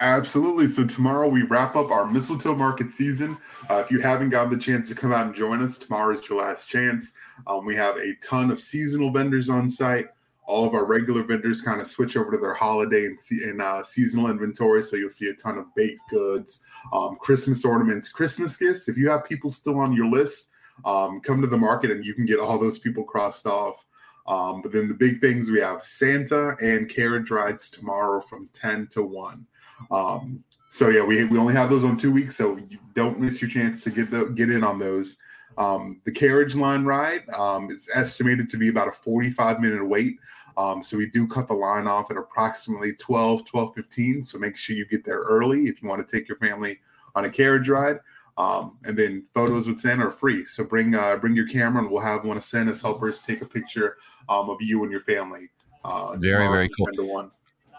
Absolutely. So tomorrow we wrap up our mistletoe market season. Uh, if you haven't gotten the chance to come out and join us, tomorrow is your last chance. Um, we have a ton of seasonal vendors on site. All of our regular vendors kind of switch over to their holiday and, and uh, seasonal inventory. So you'll see a ton of baked goods, um, Christmas ornaments, Christmas gifts. If you have people still on your list, um, come to the market and you can get all those people crossed off. Um, but then the big things we have Santa and carriage rides tomorrow from 10 to 1. Um, so yeah, we, we only have those on two weeks, so don't miss your chance to get the, get in on those. Um, the carriage line ride um, is estimated to be about a 45 minute wait. Um, so we do cut the line off at approximately 12, 12, 15. So make sure you get there early if you want to take your family on a carriage ride. Um, and then photos with Santa are free. So bring uh, bring your camera, and we'll have one of Santa's helpers take a picture um, of you and your family. Uh, Very, very cool. 1.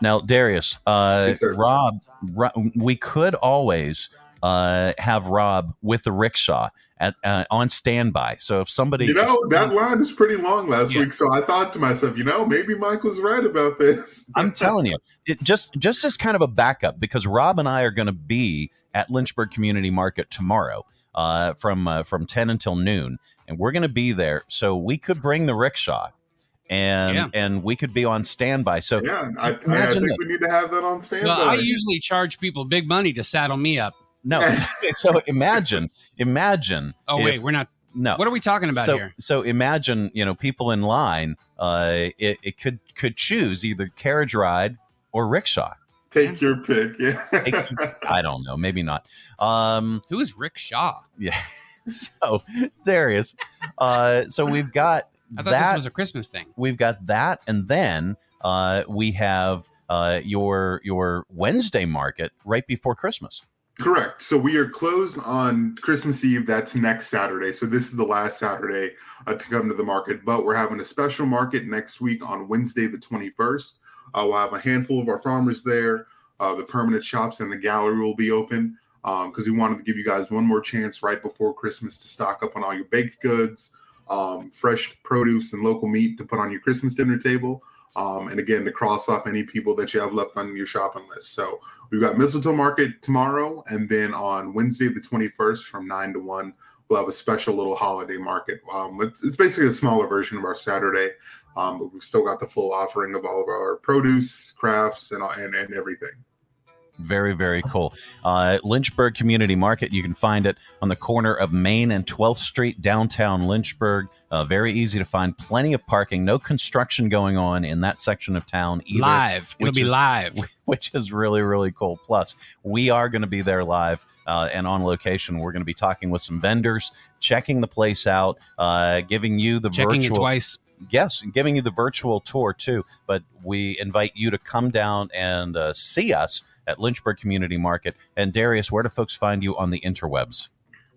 Now, Darrius, uh, Yes, sir. Rob, we could always uh, have Rob with the rickshaw at uh, on standby. So if somebody, You know, that line was pretty long last Yeah. week. So I thought to myself, you know, maybe Mike was right about this. I'm telling you, it just just as kind of a backup because Rob and I are going to be at Lynchburg Community Market tomorrow uh, from uh, from ten until noon, and we're going to be there. So we could bring the rickshaw, and Yeah. and we could be on standby. So Yeah, I, I, I Imagine think we need to have that on standby. Well, I usually charge people big money to saddle me up. No, so imagine, imagine. Oh if- wait, we're not. No. What are we talking about so, here? So imagine, you know, people in line. Uh, it, it could could choose either carriage ride or rickshaw. Take your pick. Yeah. I don't know. Maybe not. Um, Who is Rick Shaw? Yeah. So Darrius, uh, so we've got I thought that this was a Christmas thing. we've got that, and then uh, we have uh, your your Wednesday market right before Christmas. Correct. So we are closed on Christmas Eve. That's next Saturday. So this is the last Saturday uh, to come to the market. But we're having a special market next week on Wednesday, the 21st. Uh, we'll have a handful of our farmers there. Uh, the permanent shops and the gallery will be open because we wanted to give you guys one more chance right before Christmas to stock up on all your baked goods, um, fresh produce, and local meat to put on your Christmas dinner table. Um, and again, to cross off any people that you have left on your shopping list. So we've got Mistletoe Market tomorrow, and then on Wednesday, the 21st, from 9 to 1, we'll have a special little holiday market. Um, it's, it's basically a smaller version of our Saturday, um, but we've still got the full offering of all of our produce, crafts, and, and, and everything. Very, very cool. Uh, Lynchburg Community Market. You can find it on the corner of Main and 12th Street, downtown Lynchburg. Uh, very easy to find. Plenty of parking. No construction going on in that section of town either. Live. It'll be is- live. Which is really, really cool. Plus, we are going to be there live. Uh, and on location, we're going to be talking with some vendors, checking the place out, uh, giving you the Checking it virtual twice. yes, and giving you the virtual tour too. But we invite you to come down and uh, see us at Lynchburg Community Market. And Darrius, where do folks find you on the interwebs?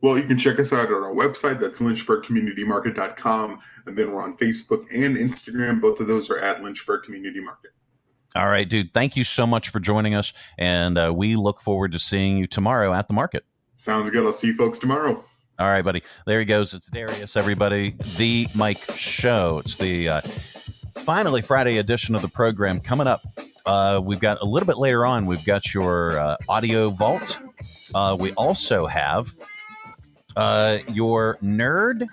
Well, you can check us out on our website. That's lynchburgcommunitymarket.com. And then we're on Facebook and Instagram. Both of those are at Lynchburg Community Market. All right, dude. Thank you so much for joining us, and uh, we look forward to seeing you tomorrow at the market. Sounds good. I'll see you folks tomorrow. All right, buddy. There he goes. It's Darrius, everybody. The Mike Show. It's the uh, finally Friday edition of the program coming up. Uh, we've got a little bit later on. We've got your uh, audio vault. Uh, we also have uh, your nerd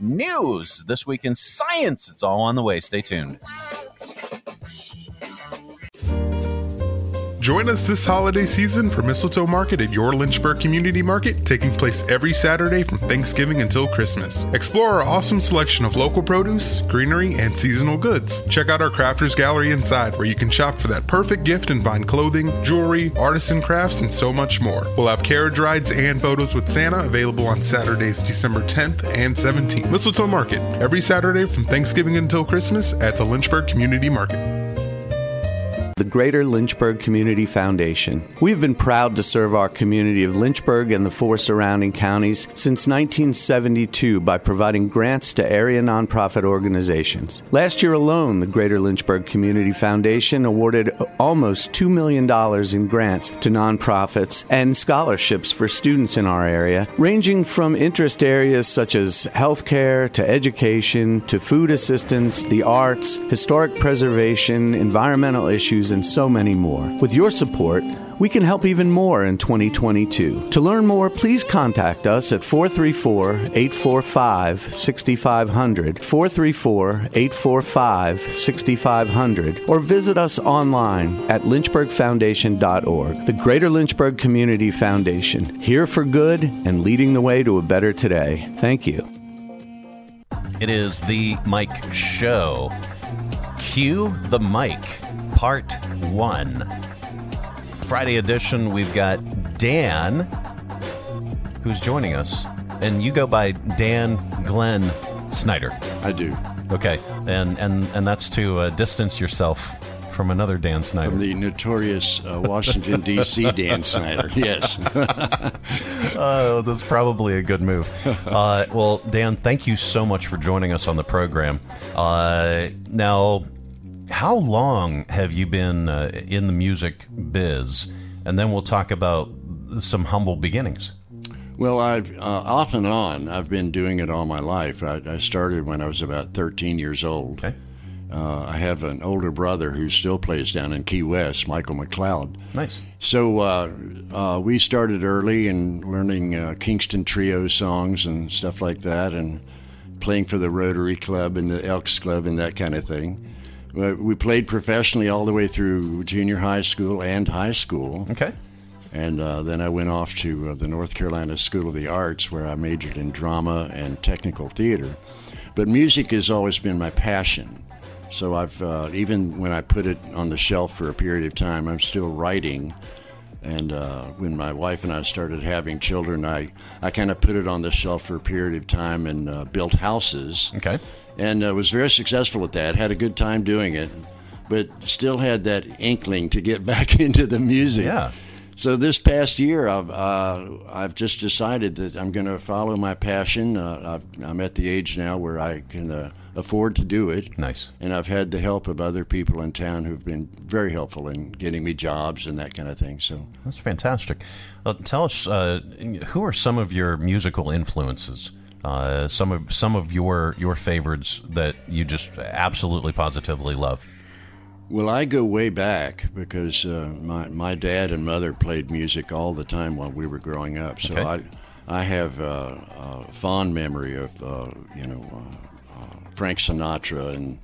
news this week in science. It's all on the way. Stay tuned. Join us this holiday season for Mistletoe Market at your Lynchburg Community Market, taking place every Saturday from Thanksgiving until Christmas. Explore our awesome selection of local produce, greenery, and seasonal goods. Check out our crafters gallery inside, where you can shop for that perfect gift and find clothing, jewelry, artisan crafts, and so much more. We'll have carriage rides and photos with Santa available on Saturdays, December 10th and 17th. Mistletoe Market, every Saturday from Thanksgiving until Christmas at the Lynchburg Community Market. The Greater Lynchburg Community Foundation. We've been proud to serve our community of Lynchburg and the four surrounding counties since 1972 by providing grants to area nonprofit organizations. Last year alone, the Greater Lynchburg Community Foundation awarded almost $2 million in grants to nonprofits and scholarships for students in our area, ranging from interest areas such as healthcare to education to food assistance, the arts, historic preservation, environmental issues, and so many more. With your support, we can help even more in 2022. To learn more, please contact us at 434 845 6500, 434 845 6500, or visit us online at lynchburgfoundation.org. The Greater Lynchburg Community Foundation, here for good and leading the way to a better today. Thank you. It is the Mike Show. Cue the mic, part one. Friday edition, we've got Dan, who's joining us. And you go by Dan Glen Snyder. I do. Okay. And and and that's to uh, distance yourself from another Dan Snyder. From the notorious uh, Washington, D.C. Dan Snyder. Yes. Oh, that's probably a good move. Uh, well, Dan, thank you so much for joining us on the program. Uh, now, how long have you been uh, in the music biz? And then we'll talk about some humble beginnings. Well, I've uh, off and on. I've been doing it all my life. I, I started when I was about 13 years old. Okay. Uh, I have an older brother who still plays down in Key West, Michael McLeod. Nice. So uh, uh, we started early and learning uh, Kingston Trio songs and stuff like that, and playing for the Rotary Club and the Elks Club and that kind of thing. Uh, We played professionally all the way through junior high school and high school. Okay. And uh, then I went off to uh, the North Carolina School of the Arts, where I majored in drama and technical theater. But music has always been my passion. So I've uh, even when I put it on the shelf for a period of time, I'm still writing. And uh, when my wife and I started having children, I, I kind of put it on the shelf for a period of time and uh, built houses. Okay. And uh, was very successful at that. Had a good time doing it, but still had that inkling to get back into the music. Yeah. So this past year, I've uh, I've just decided that I'm going to follow my passion. Uh, I've, I'm at the age now where I can uh, afford to do it. Nice. And I've had the help of other people in town who've been very helpful in getting me jobs and that kind of thing. So That's fantastic. Uh, tell us, uh, who are some of your musical influences? Uh, some of some of your your favorites that you just absolutely positively love. Well, I go way back because uh, my my dad and mother played music all the time while we were growing up. So Okay. I I have uh, a fond memory of uh, you know uh, uh, Frank Sinatra and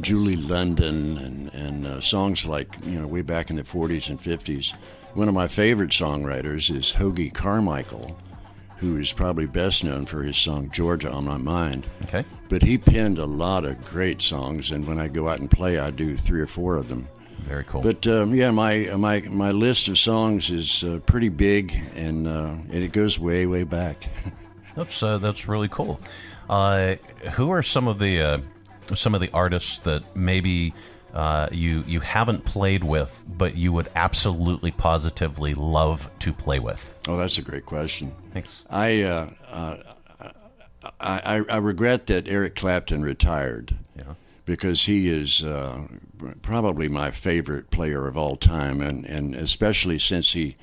Julie London and and uh, songs like you know way back in the 40s and 50s. One of my favorite songwriters is Hoagy Carmichael, who is probably best known for his song Georgia on My Mind. Okay. But he penned a lot of great songs, and when I go out and play, I do three or four of them. Very cool. But um, yeah, my my my list of songs is uh, pretty big, and uh, and it goes way way back. That's uh, that's really cool. Uh, who are some of the uh, some of the artists that maybe uh, you you haven't played with, but you would absolutely positively love to play with? Oh, that's a great question. Thanks. I uh, uh, I, I I regret that Eric Clapton retired. Yeah. Because he is uh, probably my favorite player of all time, and, and especially since he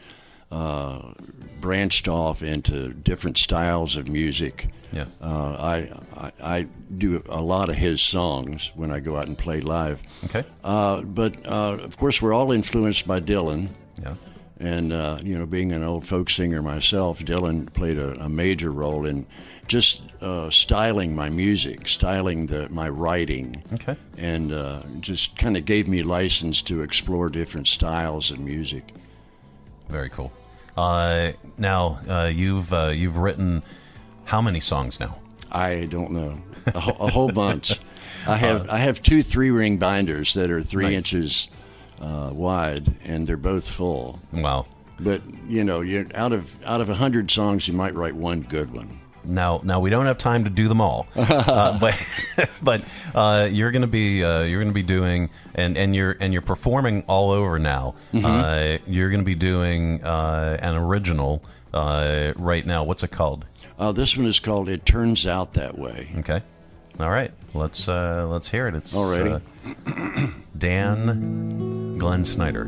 uh, branched off into different styles of music. Yeah. Uh, I, I I do a lot of his songs when I go out and play live. Okay. Uh, but uh, of course, we're all influenced by Dylan. Yeah. And uh, you know, being an old folk singer myself, Dylan played a, a major role in just uh, styling my music, styling the my writing. Okay. And uh, just kind of gave me license to explore different styles of music. Very cool. Uh, now uh, you've uh, you've written how many songs now? I don't know. A, a whole bunch. I have I have two three ring binders that are three Nice. inches uh, wide, and they're both full. Wow. But you know, you out of out of a hundred songs, you might write one good one. Now, now we don't have time to do them all, uh, but but uh, you're going to be uh, you're going to be doing and, and you're and you're performing all over now. Mhm. Uh, you're going to be doing uh, an original uh, right now. What's it called? Uh, this one is called "It Turns Out That Way." Okay, all right. Let's uh, let's hear it. It's Alrighty. uh, Dan Glen Snyder.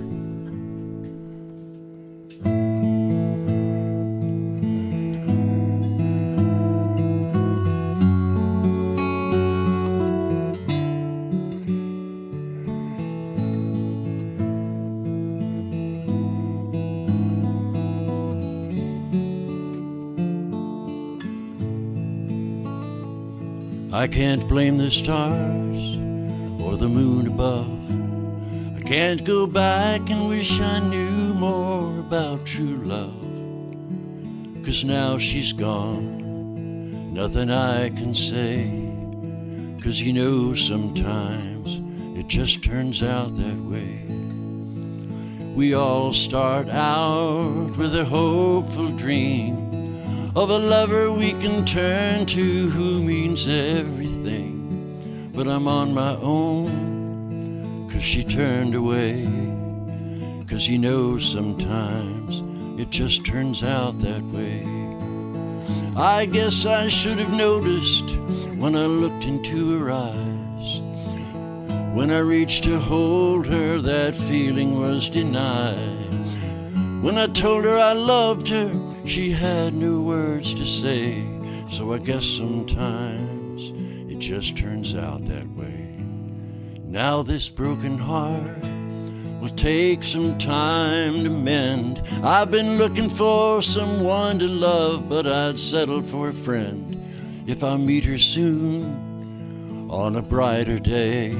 I can't blame the stars or the moon above. I can't go back and wish I knew more about true love. Cause now she's gone, nothing I can say. Cause you know sometimes it just turns out that way. We all start out with a hopeful dream of a lover we can turn to who means everything. But I'm on my own, cause she turned away. Cause you know sometimes it just turns out that way. I guess I should have noticed when I looked into her eyes. When I reached to hold her, that feeling was denied. When I told her I loved her, she had new words to say. So I guess sometimes it just turns out that way. Now this broken heart will take some time to mend. I've been looking for someone to love, but I'd settle for a friend if I meet her soon on a brighter day.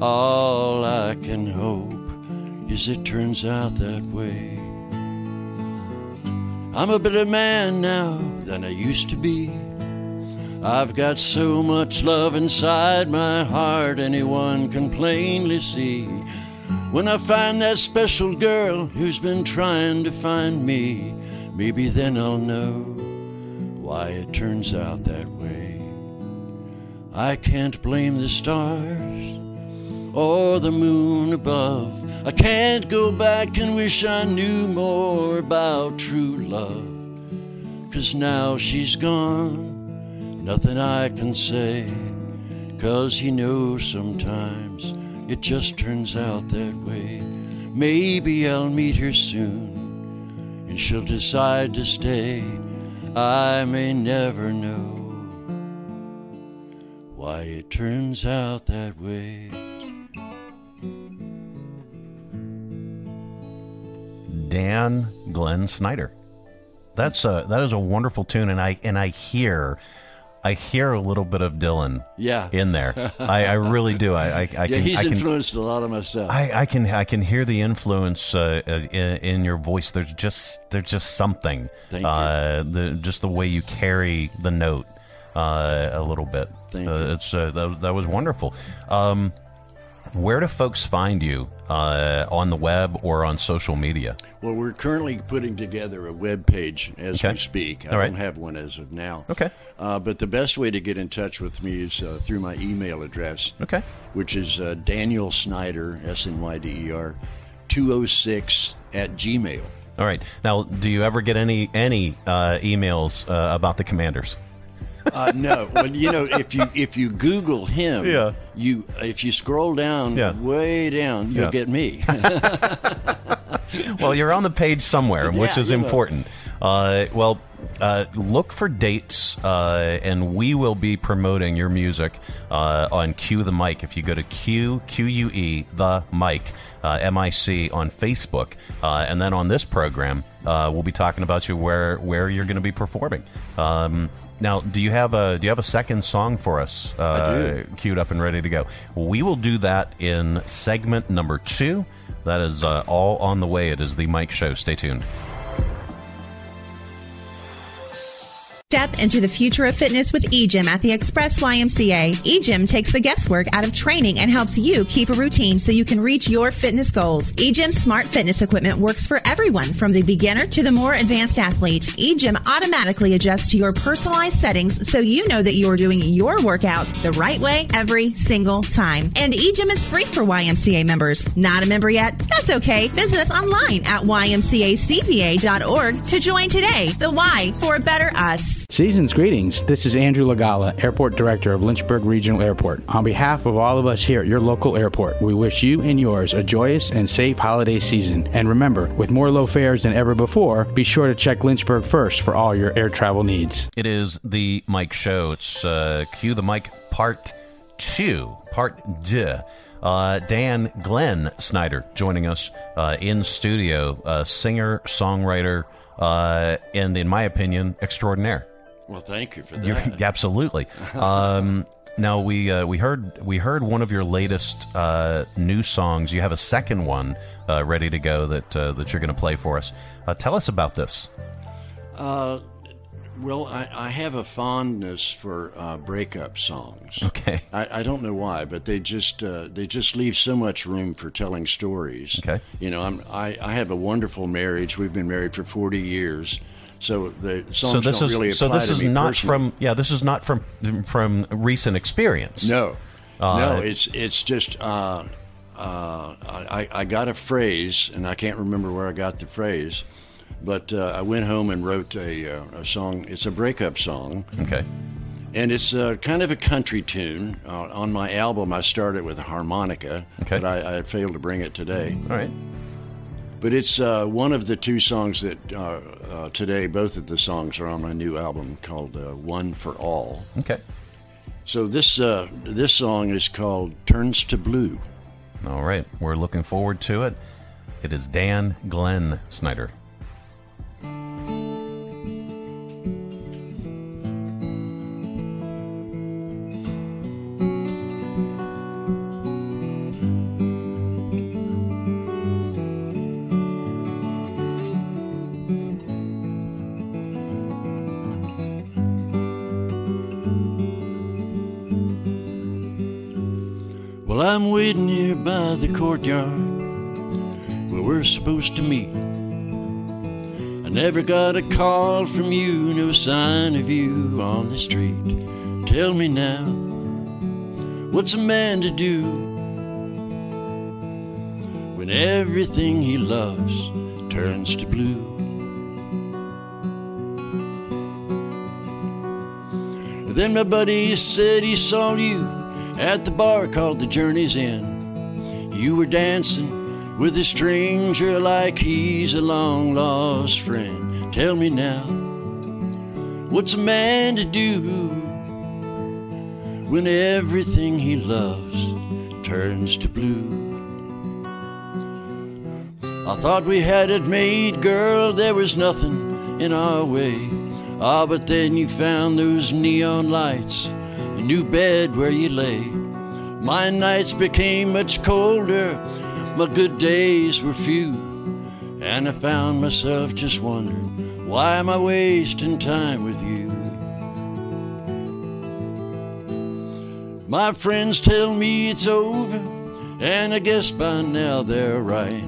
All I can hope is it turns out that way. I'm a better man now than I used to be. I've got so much love inside my heart, anyone can plainly see. When I find that special girl who's been trying to find me, maybe then I'll know why it turns out that way. I can't blame the stars or the moon above. I can't go back and wish I knew more about true love. Cause now she's gone, nothing I can say. Cause you know sometimes it just turns out that way. Maybe I'll meet her soon and she'll decide to stay. I may never know why it turns out that way. Dan Glen Snyder. That's a that is a wonderful tune, and I and I hear. I hear a little bit of Dylan, Yeah. in there. I, I really do. I, I, I yeah, can. he's I can, influenced a lot of my stuff. I, I can I can hear the influence uh, uh, in, in your voice. There's just there's just something. Thank you. uh, The just the way you carry the note uh, a little bit. Thank uh, It's uh, that, that was wonderful. Um, where do folks find you uh, on the web or on social media? Well, we're currently putting together a web page as Okay. we speak. I All right. don't have one as of now. Okay. Uh, but the best way to get in touch with me is uh, through my email address. Okay. Which is uh, Daniel Snyder, S N Y D E R, 206 at Gmail. All right. Now, do you ever get any any uh, emails uh, about the Commanders? Uh, no, well, you know, if you if you Google him, Yeah. you if you scroll down Yeah. way down, you'll Yeah. get me. well, you're on the page somewhere, which is important. Uh, well, uh, look for dates, uh, and we will be promoting your music uh, on Cue the Mic. If you go to Q Q U E the Mic uh, M I C on Facebook, uh, and then on this program, uh, we'll be talking about you where where you're going to be performing. Um, now, do you have a do you have a second song for us? Uh, Queued up and ready to go. We will do that in segment number two. That is uh, all on the way. It is the Mike Show. Stay tuned. Step into the future of fitness with eGym at the Express YMCA. eGym takes the guesswork out of training and helps you keep a routine so you can reach your fitness goals. eGym's smart fitness equipment works for everyone from the beginner to the more advanced athlete. eGym automatically adjusts to your personalized settings so you know that you are doing your workout the right way every single time. And eGym is free for YMCA members. Not a member yet? That's okay. Visit us online at ymcacva.org to join today. The Y for a better us. Season's greetings. This is Andrew Lagala, Airport Director of Lynchburg Regional Airport. On behalf of all of us here at your local airport, we wish you and yours a joyous and safe holiday season. And remember, with more low fares than ever before, be sure to check Lynchburg first for all your air travel needs. It is the Mike Show. It's uh, Cue the Mic Part 2, Part 2. Uh, Dan Glen Snyder joining us uh, in studio, uh, singer, songwriter, uh, and in my opinion, extraordinaire. Well, thank you for You're- that. absolutely. Um, now we uh, we heard we heard one of your latest uh, new songs. You have a second one uh, ready to go that uh, that you're going to play for us. Uh, tell us about this. Uh, well, I, I have a fondness for uh, breakup songs. Okay. I, I don't know why, but they just uh, they just leave so much room for telling stories. Okay. You know, I'm I, I have a wonderful marriage. We've been married for 40 years, so the songs so this don't is really so this is not personally. from yeah this is not from from recent experience. No, Uh, no, it's it's just uh, uh, I I got a phrase, and I can't remember where I got the phrase, but uh, I went home and wrote a, uh, a song. It's a breakup song. Okay. And it's uh, kind of a country tune. Uh, on my album, I started with a harmonica, Okay. but I, I failed to bring it today. All right. But it's uh, one of the two songs that uh, uh, today, both of the songs are on my new album called uh, "One for All." Okay. So this uh, this song is called "Turns to Blue." All right, we're looking forward to it. It is Dan Glen Snyder. By where we're supposed to meet. I never got a call from you, no sign of you on the street. Tell me now, what's a man to do when everything he loves turns to blue? Then my buddy said he saw you at the bar called the Journey's End. You were dancing with a stranger like he's a long lost friend. Tell me now, what's a man to do when everything he loves turns to blue? I thought we had it made, girl, there was nothing in our way. Ah, but then you found those neon lights, a new bed where you lay. My nights became much colder, my good days were few, and I found myself just wondering, why am I wasting time with you? My friends tell me it's over, and I guess by now they're right.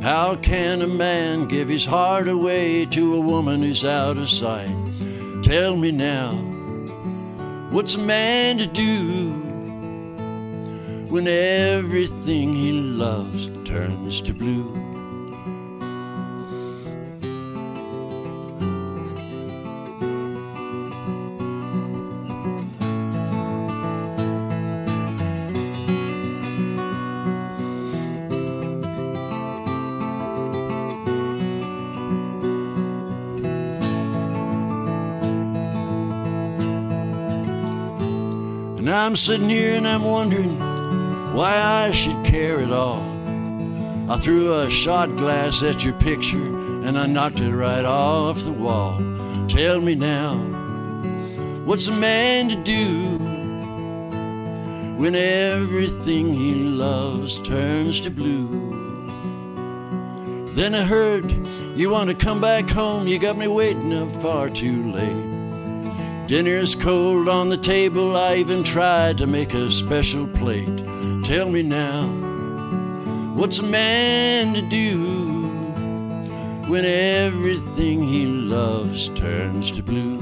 How can a man give his heart away to a woman who's out of sight? Tell me now, what's a man to do when everything he loves turns to blue? And I'm sitting here and I'm wondering why I should care at all. I threw a shot glass at your picture and I knocked it right off the wall. Tell me now, what's a man to do when everything he loves turns to blue? Then I heard you want to come back home. You got me waiting up far too late. Dinner's cold on the table. I even tried to make a special plate. Tell me now, what's a man to do when everything he loves turns to blue?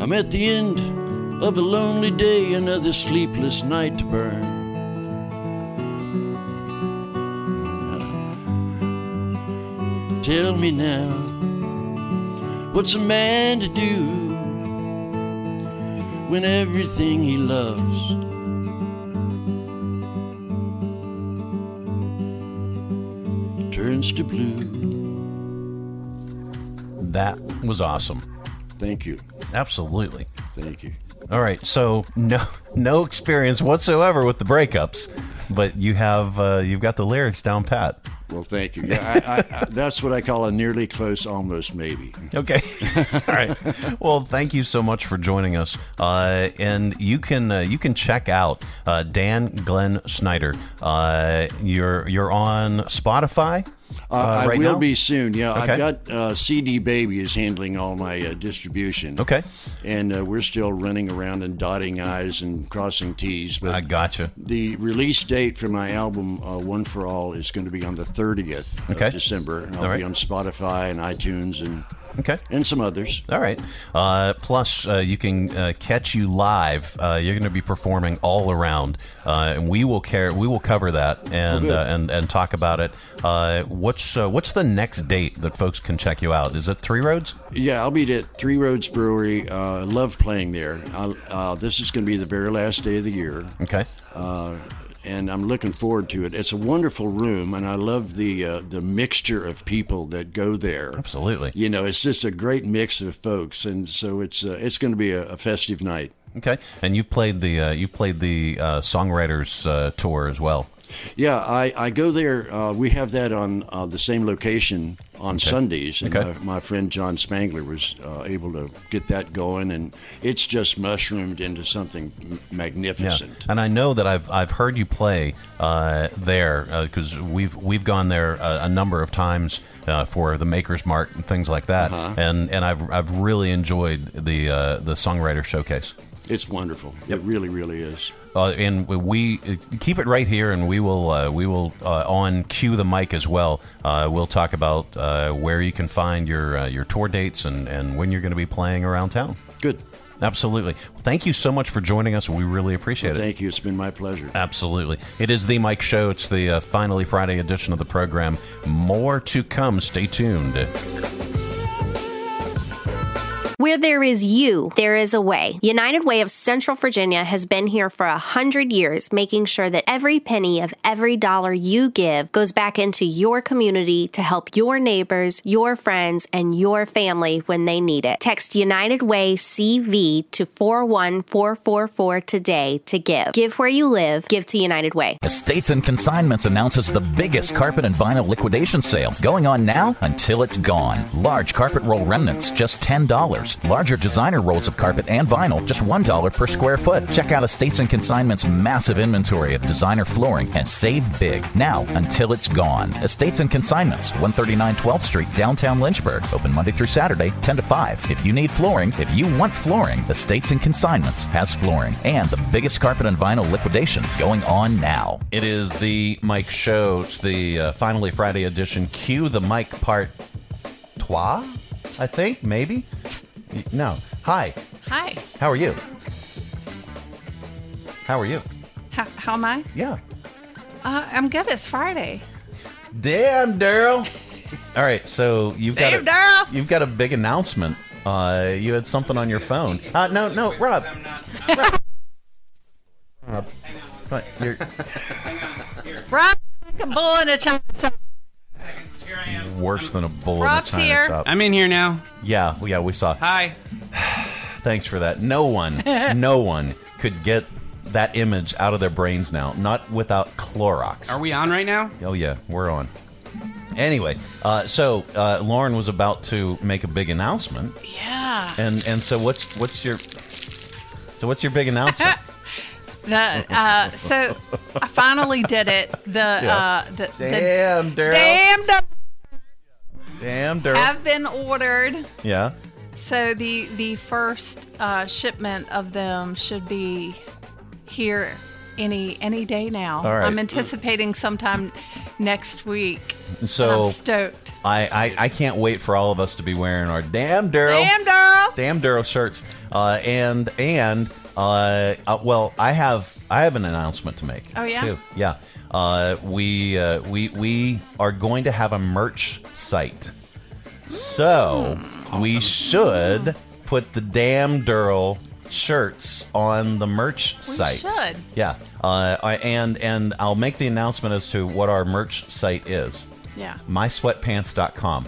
I'm at the end of a lonely day, another sleepless night to burn. Tell me now, what's a man to do when everything he loves turns to blue? That was awesome. Thank you. Absolutely. Thank you. All right, so no no experience whatsoever with the breakups, but you have uh, you've got the lyrics down pat. Well, thank you. Yeah, I, I, that's what I call a nearly close, almost maybe. Okay. All right. Well, thank you so much for joining us. Uh, and you can uh, you can check out uh, Dan Glen Snyder. Uh, you're you're on Spotify. Uh, I right will now? be soon. Yeah, Okay. I've got uh, CD Baby is handling all my uh, distribution. Okay, and uh, we're still running around and dotting I's and crossing T's. But I gotcha. The release date for my album uh, One for All is going to be on the 30th Okay. of December. And I'll All right. be on Spotify and iTunes and Okay. and some others. All right. Uh, plus, uh, you can uh, catch you live. Uh, you're going to be performing all around, uh, and we will care. We will cover that and Oh, uh, and and talk about it. Uh, what's uh, what's the next date that folks can check you out? Is it Three Roads? Yeah, I'll be at Three Roads Brewery. Uh, love playing there. Uh, this is going to be the very last day of the year. Okay. And I'm looking forward to it. It's a wonderful room, and I love the uh, the mixture of people that go there. Absolutely. You know, it's just a great mix of folks, and so it's uh, it's going to be a, a festive night. Okay. And you've played the uh, you've played the uh, songwriters uh, tour as well. Yeah, I, I go there. Uh, we have that on uh, the same location on Okay. Sundays, and Okay. my, my friend John Spangler was uh, able to get that going, and it's just mushroomed into something m- magnificent. And I know that I've I've heard you play uh, there because we've we've gone there uh, a number of times uh, for the Makers Mark and things like that, Uh-huh. and and I've I've really enjoyed the uh, the songwriter showcase. It's wonderful. It really, really is. Uh, and we keep it right here, and we will uh, we will uh, on cue the mic as well. Uh, we'll talk about uh, where you can find your uh, your tour dates and, and when you're going to be playing around town. Good. Absolutely. Thank you so much for joining us. We really appreciate Well, it. thank you. It's been my pleasure. Absolutely. It is the Mike Show. It's the uh, finally Friday edition of the program. More to come. Stay tuned. Where there is you, there is a way. United Way of Central Virginia has been here for a hundred years, making sure that every penny of every dollar you give goes back into your community to help your neighbors, your friends, and your family when they need it. Text United Way CV to 41444 today to give. Give where you live, give to United Way. Estates and Consignments announces the biggest carpet and vinyl liquidation sale going on now until it's gone. Large carpet roll remnants, just $10. Larger designer rolls of carpet and vinyl, just $1 per square foot. Check out Estates and Consignments' massive inventory of designer flooring and save big now until it's gone. Estates and Consignments, 139 12th Street, downtown Lynchburg. Open Monday through Saturday, 10 to 5. If you need flooring, if you want flooring, Estates and Consignments has flooring and the biggest carpet and vinyl liquidation going on now. It is the Mike Show. It's the uh, finally Friday edition. Cue the Mic part trois, I think, maybe. Y- No. Hi. Hi. How are you? How are you? How, how am I? Yeah. Uh, I'm good. It's Friday. Damn, Daryl. All right, so you've got Damn, a, Daryl. you've got a big announcement. Uh, you had something on your phone. Uh, no, no, Rob. Rob. Rob. Fine, you're- Rob, like a bull in a china shop. Worse than a bull Rob's in a china here. shop. I'm in here now. Yeah, yeah, we saw. Hi. Thanks for that. No one, no one could get that image out of their brains now, not without Clorox. Are we on right now? Oh yeah, we're on. Anyway, uh, so uh, Lauren was about to make a big announcement, Yeah. and and so what's what's your so what's your big announcement? The uh, so I finally did it. The Yeah. uh, the, Damn, the Daryl. damn Daryl Damn, Daryl. have been ordered. Yeah. So the the first uh, shipment of them should be here any any day now. All right. I'm anticipating sometime next week. So I'm stoked. I, I I can't wait for all of us to be wearing our damn Daryl. Damn Daryl. damn Daryl shirts. Uh, and and uh, uh, well, I have I have an announcement to make. Oh, yeah? too. Yeah. Uh, we uh, we we are going to have a merch site. So Hmm. we should put the damn Daryl shirts on the merch site. should. Yeah. Uh, I, and and I'll make the announcement as to what our merch site is Yeah. mysweatpants.com.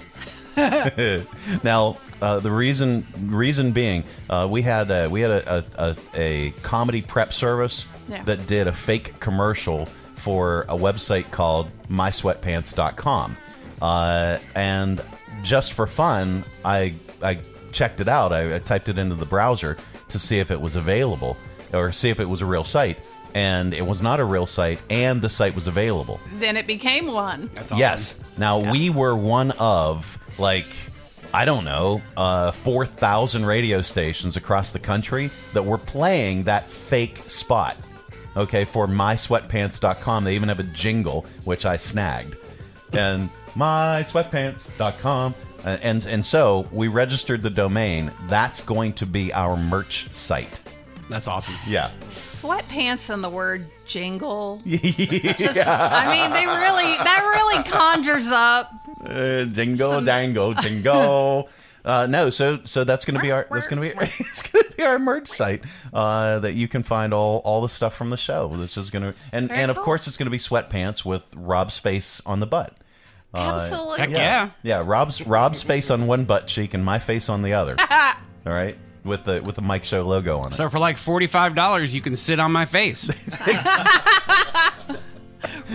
now, uh, the reason reason being, uh, we had a, we had a, a, a, a comedy prep service Yeah. that did a fake commercial for a website called mysweatpants.com, uh, and just for fun, I I checked it out. I, I typed it into the browser to see if it was available or see if it was a real site. And it was not a real site, and the site was available. Then it became one. Yes. Now we were one of like I don't know, uh, four thousand radio stations across the country that were playing that fake spot. Okay, for mysweatpants.com. They even have a jingle which I snagged. And mysweatpants.com. Uh, And and so we registered the domain. That's going to be our merch site. That's awesome. Yeah. Sweatpants and the word jingle. Yeah. Just, I mean, they really that really conjures up. Uh, jingle dangle jingle. Uh, no, so so that's gonna be our that's gonna be it's gonna be our merch site uh, that you can find all all the stuff from the show. This is gonna and Very and of course it's gonna be sweatpants with Rob's face on the butt. Uh, Absolutely. Heck yeah. yeah. Rob's Rob's face on one butt cheek and my face on the other. all right, with the with the Mike Show logo on it. So for like forty-five dollars, you can sit on my face.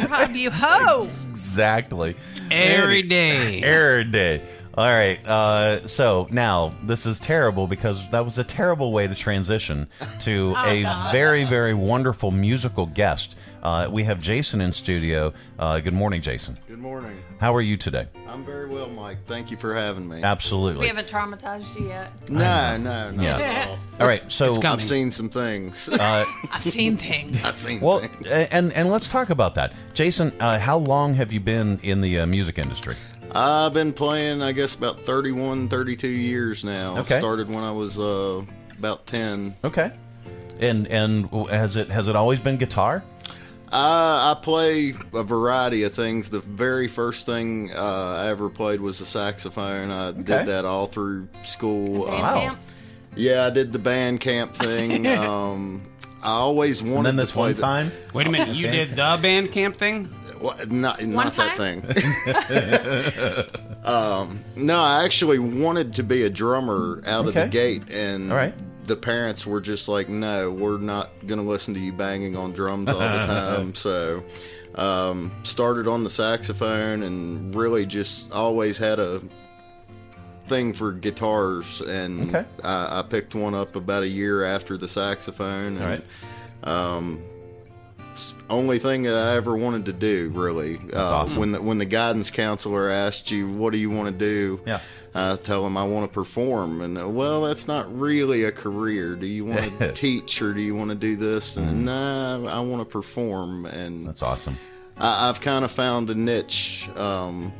Rob, you ho! Exactly. Every day. Every day. All right. Uh, so now this is terrible because that was a terrible way to transition to Oh, a God. very, very wonderful musical guest. Uh, we have Jason in studio. Uh, good morning, Jason. Good morning. How are you today? I'm very well, Mike. Thank you for having me. Absolutely. We haven't traumatized you yet. No, no, no. Yeah. At all. All right, so I've seen some things. Uh, I've seen things. I've seen well, things. a- and and let's talk about that, Jason. Uh, how long have you been in the uh, music industry? I've been playing, I guess, about 31, 32 years now. Okay. Started when I was uh, about 10. Okay. And and has it has it always been guitar? Uh, I play a variety of things. The very first thing uh, I ever played was the saxophone. I Okay. did that all through school. Band Um, camp? Yeah, I did the band camp thing. um, I always wanted And then to this play one the- time. Wait a minute, you did the band camp thing? Well, not One not that time? thing. um, no, I actually wanted to be a drummer out of the gate, and All right. the parents were just like, "No, we're not going to listen to you banging on drums all the time." so, um, started on the saxophone, and really just always had a thing for guitars, and Okay. I, I picked one up about a year after the saxophone. And, All right. Um, s- only thing that I ever wanted to do, really. uh, awesome. When the when the guidance counselor asked you, "What do you want to do?" Yeah. I tell them I want to perform, and well, that's not really a career. Do you want to teach or do you want to do this? And nah, I want to perform, and. That's awesome. I, I've kind of found a niche. Um,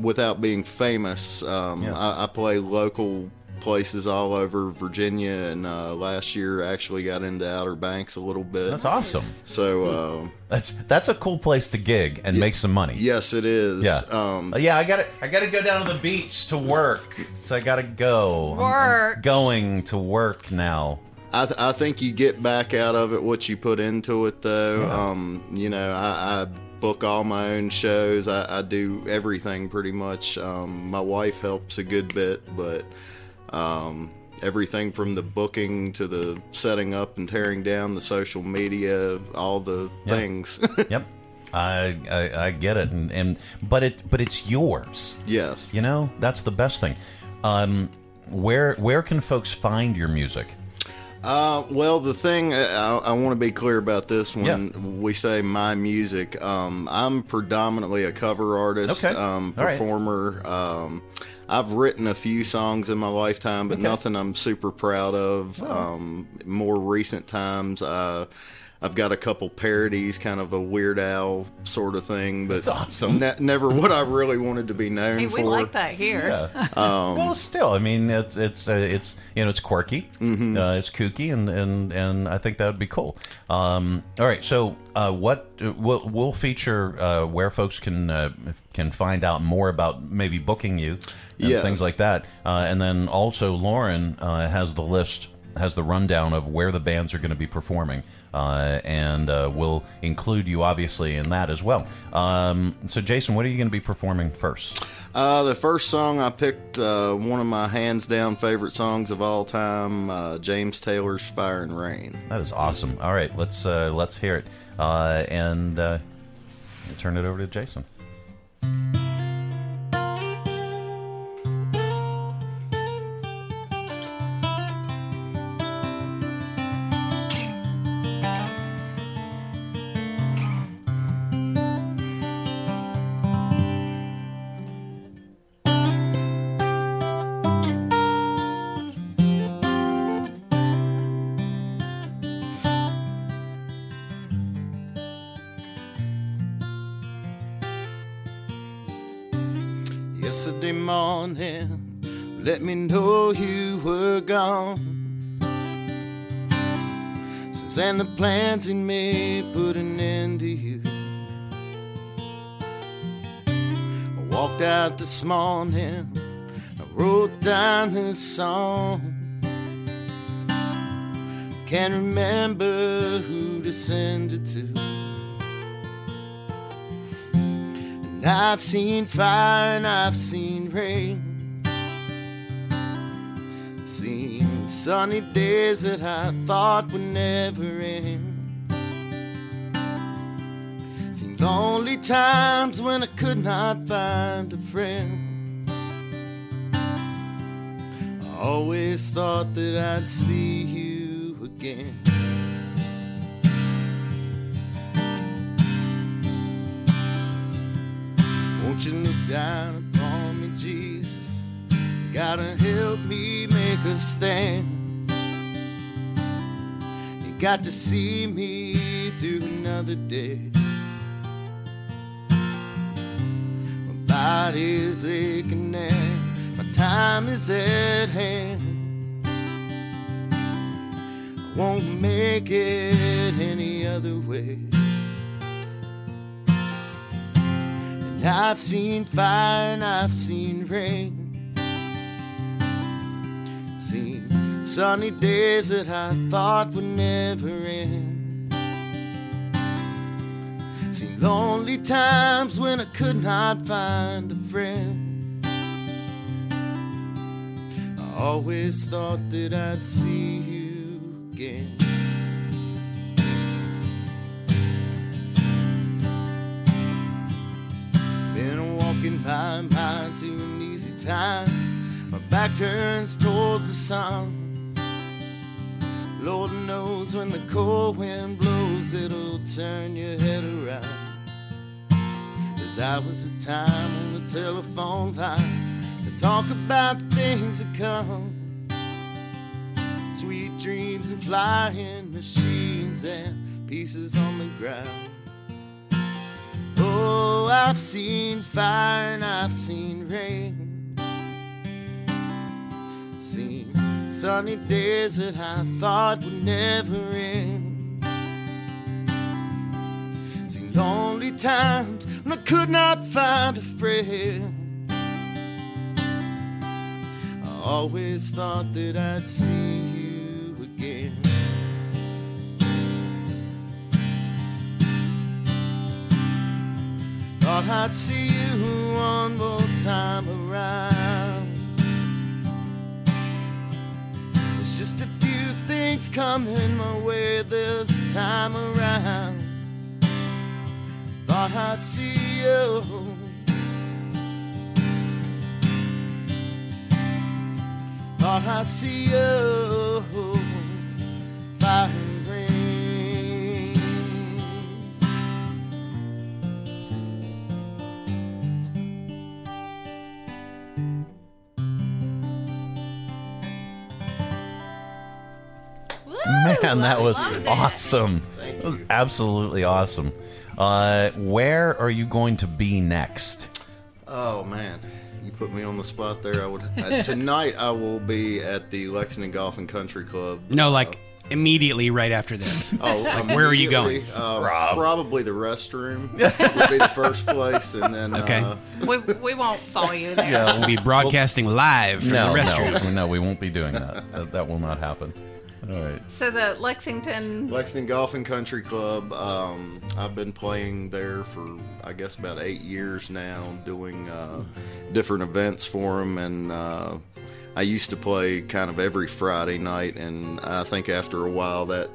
without being famous, um, Yeah. I, I play local places all over Virginia, and uh, last year actually got into Outer Banks a little bit. That's awesome. So uh, That's that's a cool place to gig and make some money. yes, it is. Yeah. Um, Uh, yeah, I got to I got to go down to the beach to work. So I got to go. I'm- I'm going to work now. I, th- I think you get back out of it what you put into it, though. Yeah. Um, you know, I, I book all my own shows. I, I do everything pretty much. Um, my wife helps a good bit, but um, everything from the booking to the setting up and tearing down the social media, all the Yeah. things. Yep. I, I I get it, and, and but it but it's yours. yes. You know that's the best thing. Um, where where can folks find your music? Uh, well, the thing I, I want to be clear about this when Yeah. we say my music, um, I'm predominantly a cover artist, Okay. um, All right. performer. Um, I've written a few songs in my lifetime, but Okay. nothing I'm super proud of. Um, more recent times, uh, I've got a couple parodies, kind of a Weird Al sort of thing, but awesome. ne- never what I really wanted to be known Hey, for. we like that here. Um, well, still, I mean, it's it's uh, it's you know it's quirky, Mm-hmm. uh, it's kooky, and and and I think that would be cool. Um, all right, so uh, what uh, we'll we'll feature uh, where folks can uh, can find out more about maybe booking you and Yes. things like that, uh, and then also Lauren uh, has the list has the rundown of where the bands are going to be performing. Uh, and uh, we'll include you obviously in that as well. Um, so, Jason, what are you going to be performing first? Uh, the first song I picked, uh, one of my hands down favorite songs of all time, uh, James Taylor's "Fire and Rain." That is awesome. All right, let's uh, let's hear it, uh, and uh, turn it over to Jason. Yesterday morning, let me know you were gone. Susanna plans in me put an end to you. I walked out this morning, I wrote down this song. Can't remember who to send it to. And I've seen fire and I've seen rain. Seen sunny days that I thought would never end. Seen lonely times when I could not find a friend. I always thought that I'd see you again. Won't you look down upon me, Jesus? Gotta help me make a stand. You got to see me through another day. My body's aching and my time is at hand. I won't make it any other way. I've seen fire and I've seen rain. Seen sunny days that I thought would never end. Seen lonely times when I could not find a friend. I always thought that I'd see you again. My mind to an easy time. My back turns towards the sun. Lord knows when the cold wind blows, it'll turn your head around. Cause I was a time on the telephone line to talk about things that come. Sweet dreams and flying machines and pieces on the ground. Oh, I've seen fire and I've seen rain. Seen sunny days that I thought would never end. Seen lonely times when I could not find a friend. I always thought that I'd see you again. Thought I'd see you one more time around. There's just a few things coming my way this time around. Thought I'd see you. Thought I'd see you. Fire Man, that was loved it. awesome. That was absolutely awesome. Uh, where are you going to be next? Oh man, you put me on the spot there. I would uh, tonight. I will be at the Lexington Golf and Country Club. No, like immediately right after this. Oh, where are you going? immediately, Uh, probably the restroom would be the first place, and then Okay. uh, we, we won't follow you there. Yeah, We'll be broadcasting live from no, the restroom. no, no, we won't be doing that. that. That will not happen. All right. So the Lexington. Lexington Golf and Country Club. Um, I've been playing there for I guess about eight years now, doing uh, different events for them, and uh, I used to play kind of every Friday night, and I think after a while that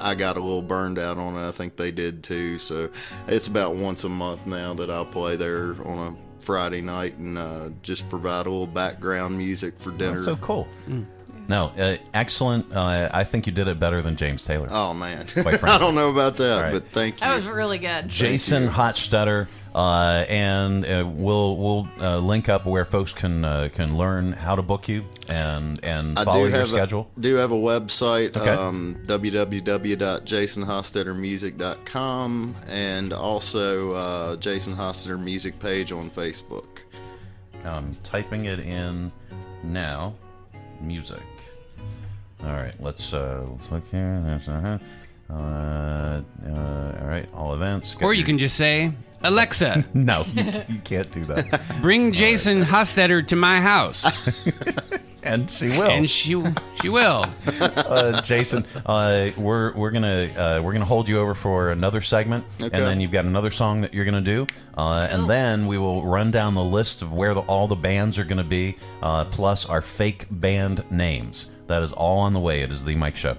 I got a little burned out on it. I think they did too. So it's about once a month now that I'll play there on a Friday night and uh, just provide a little background music for dinner. That's so cool. No, uh, excellent. Uh, I think you did it better than James Taylor. Oh man, I don't know about that, All right. but thank you. That was really good. Jason Hostetter, uh, and uh, we'll we'll uh, link up where folks can uh, can learn how to book you and and follow your schedule. A, do have a website, Okay. um, www.jasonhostettermusic.com, and also uh, Jason Hostetter music page on Facebook. I'm typing it in now. Music. All right, let's uh, let's look here. There's, uh, uh, uh, all right, all events. Or you can just say, Alexa, no, you, you can't do that. bring Jason Hostetter to my house. and she will. And she she will. uh, Jason, uh, we're we're gonna uh, we're gonna hold you over for another segment, Okay. and then you've got another song that you're gonna do, uh, and then we will run down the list of where the, all the bands are gonna be, uh, plus our fake band names. That is all on the way. It is the Mike Show.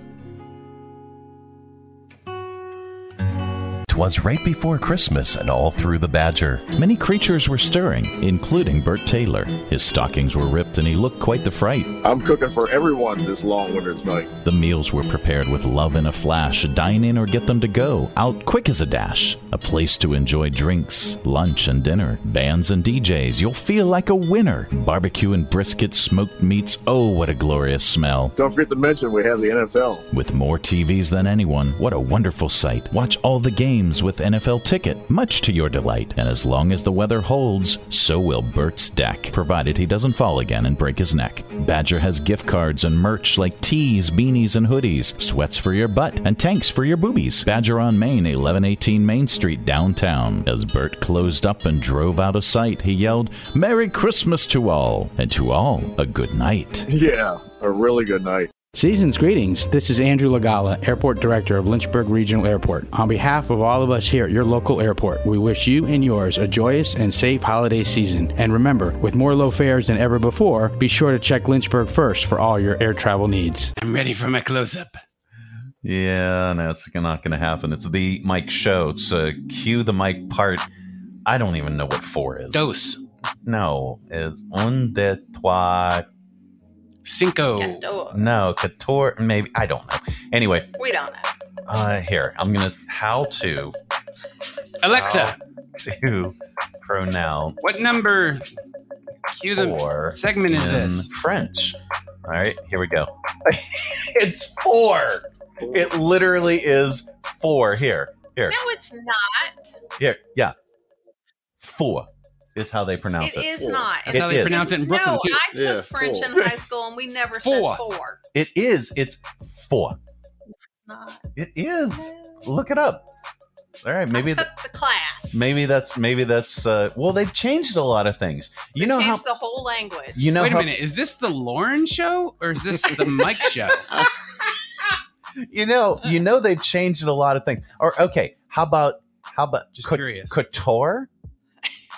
'Twas right before Christmas and all through the Badger. Many creatures were stirring, including Bert Taylor. His stockings were ripped and he looked quite the fright. I'm cooking for everyone this long winter's night. The meals were prepared with love in a flash. Dine in or get them to go, out quick as a dash. A place to enjoy drinks, lunch, and dinner. Bands and DJs, you'll feel like a winner. Barbecue and brisket, smoked meats, oh, what a glorious smell. Don't forget to mention we have the NFL. With more TVs than anyone, what a wonderful sight. Watch all the games with NFL Ticket, much to your delight. And as long as the weather holds, so will Bert's deck, provided he doesn't fall again and break his neck. Badger has gift cards and merch like tees, beanies, and hoodies, sweats for your butt, and tanks for your boobies. Badger on Main, 1118 Main Street, downtown. As Bert closed up and drove out of sight, he yelled, Merry Christmas to all, and to all, a good night. Yeah, a really good night. Season's greetings. This is Andrew Lagala, Airport Director of Lynchburg Regional Airport. On behalf of all of us here at your local airport, we wish you and yours a joyous and safe holiday season. And remember, with more low fares than ever before, be sure to check Lynchburg first for all your air travel needs. I'm ready for my close up. Yeah, no, it's not going to happen. It's the Mike show. It's uh, cue the Mic part. I don't even know what four is. Dos. No, it's un de trois. Cinco. No, couture. Maybe I don't know. Anyway, We don't know. uh, here I'm gonna how to Alexa, how to pronounce what number? Cue the four segment is in this? French. All right, here we go. it's four. It literally is four. Here, here, No, it's not. here. Yeah, four is how they pronounce It it. is not. That's how they is. pronounce it in Brooklyn no, too. I took Yeah, French four. in high school and we never Four. said four. It is. It's four. Not. It is. Look it up. All right, maybe I th- took the class. maybe that's maybe that's uh, well they've changed a lot of things. You know how Changed the whole language. you know Wait a minute. Is this the Lauren show or is this the Mike show? you know you know they've changed a lot of things. Or okay, how about how about Just cou- curious. couture?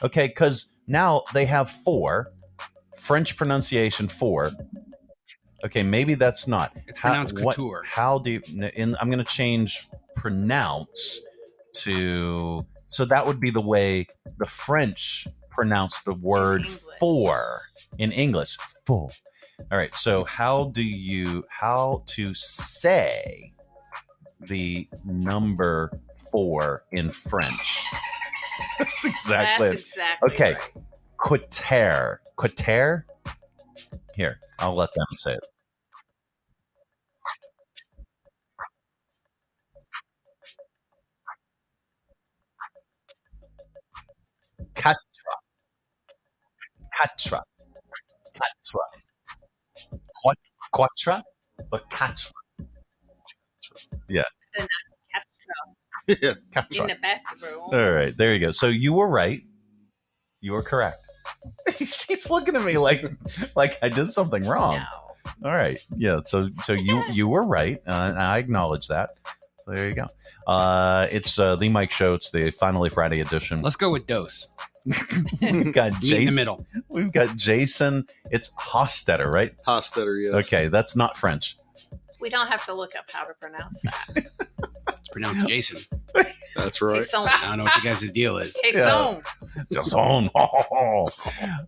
Okay, because now they have four French pronunciation four. Okay, maybe that's not. It's pronounced what- couture. how do you? In, I'm going to change pronounce to so that would be the way the French pronounce the word English. for in English. For. All right. So how do you how to say the number four in French? That's exactly. That's it. exactly Okay. right. Quater. Quater. Here, I'll let them say it. Quatre. Quatre. Quat- Quatra? But quatre. Yeah. Then Yeah. Quatre. in the bathroom. All right, there you go. So you were right. You were correct. She's looking at me like like I did something wrong. No. All right. Yeah. So so you you were right. Uh, and I acknowledge that. So there you go. Uh, it's uh, the Mike Show. It's the finally Friday edition. Let's go with Dose. We've got Meet in Jason. the middle. We've got Jason. It's Hostetter, right? Hostetter, yes. Okay, that's not French. We don't have to look up how to pronounce that. It's pronounced Jason. That's right. Jason. I don't know what you guys' deal is. Jason. Jason. All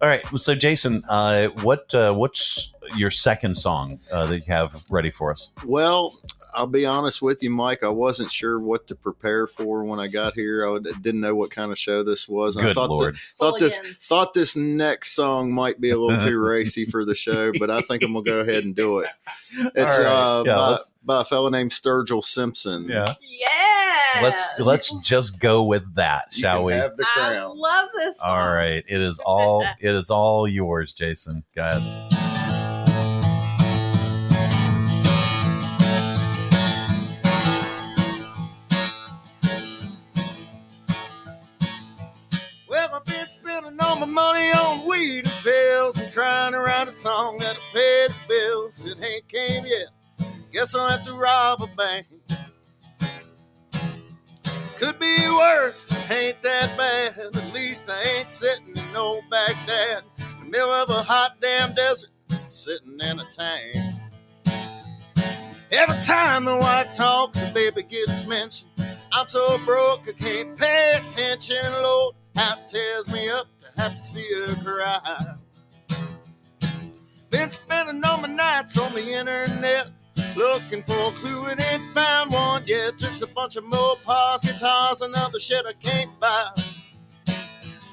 right. So Jason, uh, what uh, what's your second song uh, that you have ready for us? Well, I'll be honest with you, Mike. I wasn't sure what to prepare for when I got here. I didn't know what kind of show this was. And I Good thought Lord. That, thought this thought this next song might be a little too racy for the show, but I think I'm gonna go ahead and do it. It's All right. uh, Yeah, by, by a fellow named Sturgill Simpson. Yeah. Yeah. Let's let's just go with that, You shall can we? have the I love this. Song. All right. It is all it is all yours, Jason. Go ahead. Money on weed and pills and trying to write a song that'll pay the bills. It ain't came yet. Guess I'll have to rob a bank. Could be worse, ain't that bad. At least I ain't sitting in no Baghdad, in the middle of a hot damn desert, sitting in a tank. Every time the wife talks, the baby gets mentioned. I'm so broke I can't pay attention, Lord. How tears me up have to see her cry. Been spending all my nights on the internet looking for a clue and ain't found one yet. Just a bunch of Mopars, guitars, and other shit I can't buy.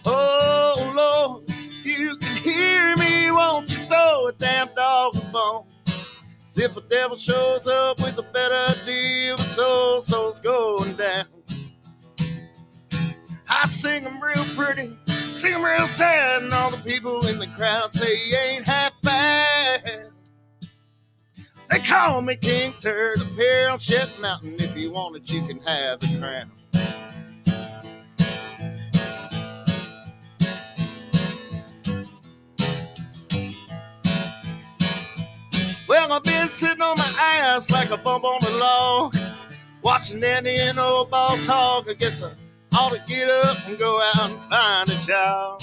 Oh Lord, if you can hear me, won't you throw a damn dog a bone? if a devil shows up with a better deal, soul, soul's going down. I sing 'em real pretty, sing 'em real sad, and all the people in the crowd say you ain't half bad. They call me King Turd up here on Shit Mountain. If you want it, you can have the crown. Well, I've been sitting on my ass like a bump on the log, watching Danny and old Boss Hogg. I guess I ought to get up and go out and find a job.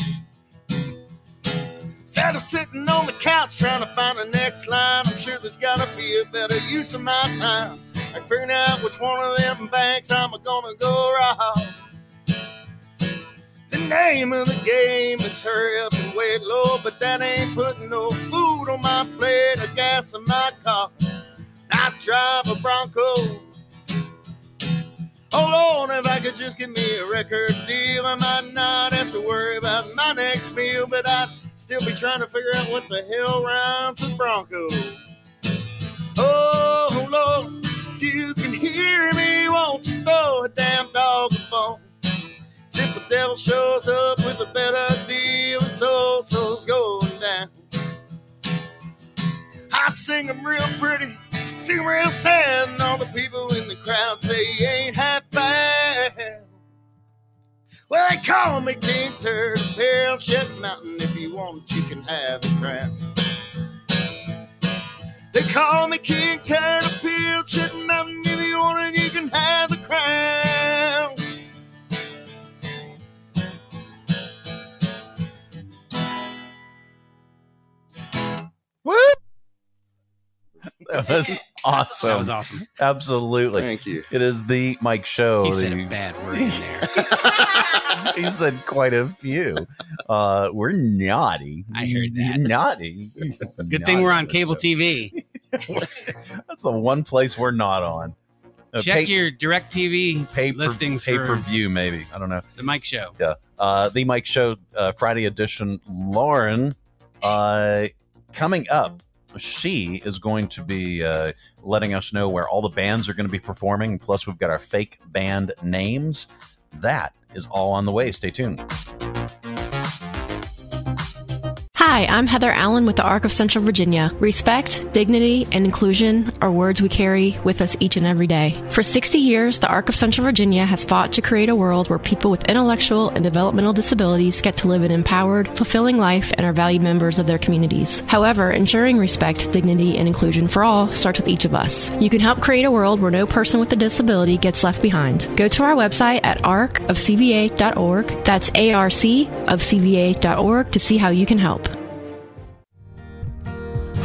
Instead of sitting on the couch trying to find the next line, I'm sure there's gotta be a better use of my time. Like figuring out which one of them banks I'm gonna go rob. The name of the game is hurry up and wait low, but that ain't putting no food on my plate or gas in my car. I drive a Bronco. Oh Lord, if I could just get me a record deal, I might not have to worry about my next meal, but I'd still be trying to figure out what the hell rhymes with Bronco. Oh Lord, if you can hear me, won't you throw a damn dog a bone? If the devil shows up with a better deal, soul, soul's going down. I sing 'em real pretty, sing real sad, and all the people in the crowd say you ain't half bad. Well, they call me King Turd, here Shit Mountain. If you want you can have the crown. They call me King Turd, here Shit Mountain. If you want it, you can have the crown. Whoop! That was awesome. That was awesome. Absolutely. Thank you. It is the Mike Show. He said the- a bad word in there. he said quite a few. Uh, we're naughty. I heard that. Naughty. Good thing we're on cable TV. That's the one place we're not on. Uh, Check pay- your DirecTV pay per, listings pay for per view, maybe. I don't know. the Mike Show. Yeah. Uh, the Mike Show uh, Friday edition. Lauren, uh, coming up, she is going to be uh, letting us know where all the bands are going to be performing. Plus, we've got our fake band names. That is all on the way. Stay tuned. Hi, I'm Heather Allen with the Arc of Central Virginia. Respect, dignity, and inclusion are words we carry with us each and every day. For 60 years, the Arc of Central Virginia has fought to create a world where people with intellectual and developmental disabilities get to live an empowered, fulfilling life and are valued members of their communities. However, ensuring respect, dignity, and inclusion for all starts with each of us. You can help create a world where no person with a disability gets left behind. Go to our website at arcofcva.org. That's A-R-C of CVA.org to see how you can help.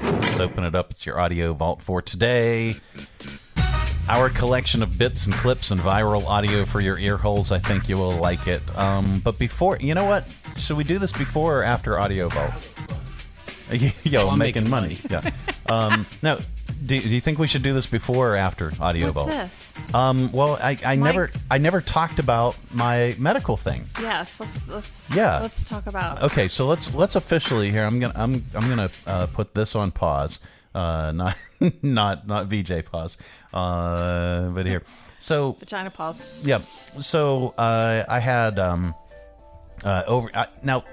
Let's open it up. It's your audio vault for today. Our collection of bits and clips and viral audio for your ear holes. I think you will like it. Um, but before, you know what? Should we do this before or after audio vault? Yo, I'm making, making money. yeah. Um, now, Do, do you think we should do this before or after audio What's vault? this? Um, well, I, I Mike? never I never talked about my medical thing. Yes, let's let's Yeah. let's talk about. Okay, so let's let's officially here. I'm gonna I'm I'm gonna uh, put this on pause. Uh, not not not VJ pause. Uh, but here. So Vagina pause. yeah. So uh, I had um, uh, over uh, now.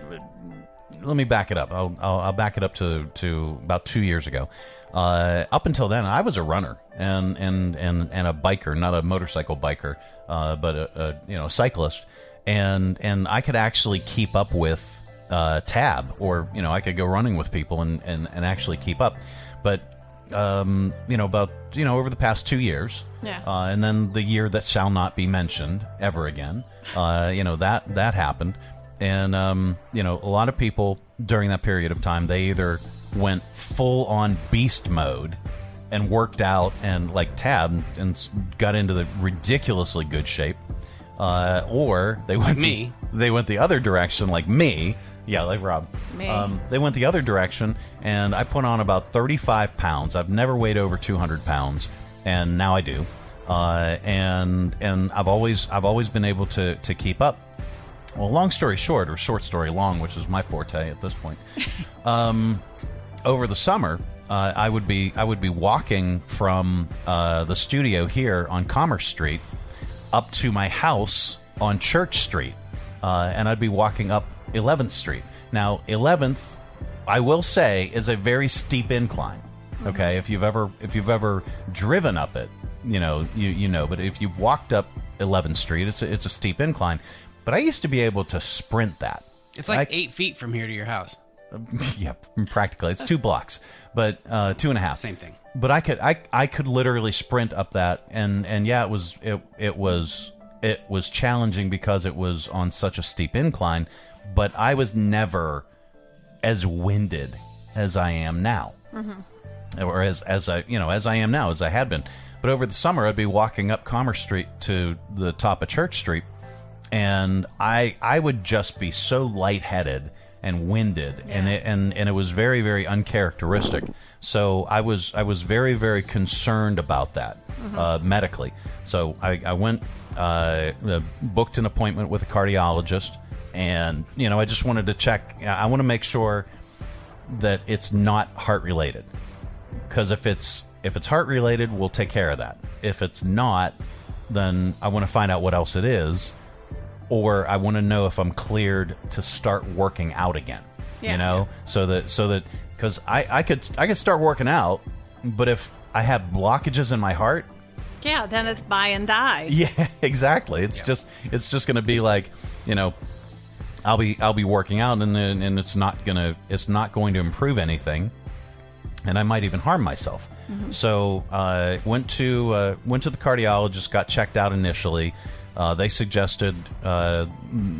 Let me back it up. I'll, I'll, I'll back it up to, to about two years ago. Uh, up until then, I was a runner and and, and, and a biker, not a motorcycle biker, uh, but a, a you know cyclist, and and I could actually keep up with uh, tab, or you know I could go running with people and, and, and actually keep up. But um, you know about you know over the past two years, Yeah. uh, and then the year that shall not be mentioned ever again. Uh, you know that that happened, and um, you know a lot of people during that period of time they either went full on beast mode and worked out and like tab and got into the ridiculously good shape, uh, or they went me. they went the other direction like me. Yeah, like Rob. Me. Um, they went the other direction, and I put on about 35 pounds. I've never weighed over 200 pounds, and now I do. Uh, and and I've always I've always been able to to keep up. Well, long story short, or short story long, which is my forte at this point. um, over the summer, uh, I would be I would be walking from uh, the studio here on Commerce Street up to my house on Church Street, uh, and I'd be walking up 11th Street. Now, 11th, I will say, is a very steep incline. Okay, if you've ever if you've ever driven up it, you know you you know. But if you've walked up 11th Street, it's a, it's a steep incline. But I used to be able to sprint that. It's like I- eight feet from here to your house. yeah, practically. It's two blocks, but uh, two and a half. Same thing. But I could I I could literally sprint up that, and and yeah, it was it it was it was challenging because it was on such a steep incline. But I was never as winded as I am now or as as I you know as I am now as I had been. But over the summer, I'd be walking up Commerce Street to the top of Church Street, and I I would just be so lightheaded and winded, and it and and it was very very uncharacteristic. So I was I was very very concerned about that Mhm. uh, medically. So I, I went uh, uh, booked an appointment with a cardiologist, and you know I just wanted to check. I want to make sure that it's not heart related because if it's if it's heart related we'll take care of that if it's not then i want to find out what else it is or i want to know if i'm cleared to start working out again Yeah. you know so that so that because I, I could i could start working out but if i have blockages in my heart Yeah, then it's buy and die. yeah, exactly. It's just it's just going to be like, you know, I'll be I'll be working out and then and it's not going to it's not going to improve anything and I might even harm myself. Mhm. So, uh went to uh went to the cardiologist, got checked out initially. Uh, they suggested uh,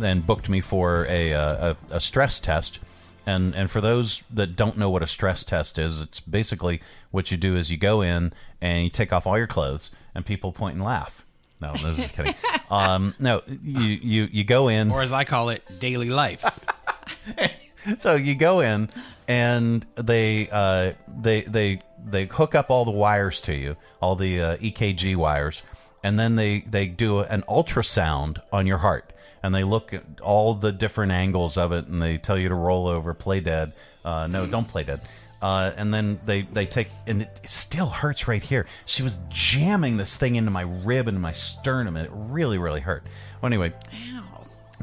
and booked me for a, uh, a a stress test. And and for those that don't know what a stress test is, it's basically what you do is you go in and you take off all your clothes, and people point and laugh. No, no just kidding. Um, no, you, you you go in, or as I call it, daily life. so you go in and they uh, they they they hook up all the wires to you, all the uh, EKG wires, and then they they do an ultrasound on your heart, and they look at all the different angles of it, and they tell you to roll over, play dead. Uh, no, don't play dead. Uh, and then they, they take and it still hurts right here. She was jamming this thing into my rib and my sternum, and it really really hurt. Well, anyway,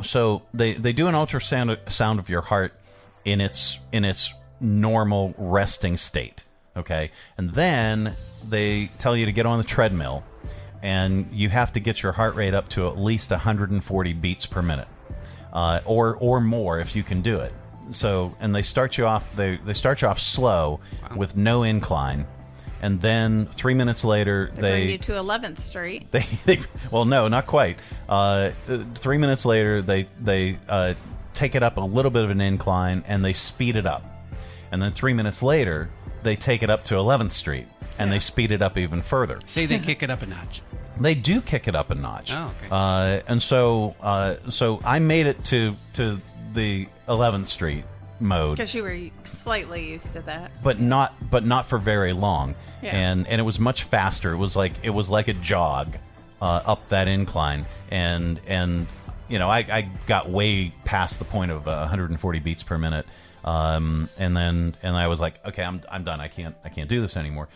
so they they do an ultrasound sound of your heart in its in its normal resting state okay and then they tell you to get on the treadmill and you have to get your heart rate up to at least 140 beats per minute uh, or or more if you can do it. So and they start you off they they start you off slow with no incline and then three minutes later They, they bring you to 11th Street. they, they well no not quite. Uh, uh, three minutes later they they uh, take it up a little bit of an incline and they speed it up. And then three minutes later they take it up to 11th street and they speed it up even further Say they kick it up a notch. they do kick it up a notch Oh, okay. uh, and so uh, so i made it to to the 11th street mode Because you were slightly used to that. but not but not for very long. Yeah. And and it was much faster. It was like it was like a jog uh, up that incline. And and you know I, I got way past the point of uh, 140 beats per minute. Um, and then and I was like, okay, I'm I'm done. I can't I can't do this anymore.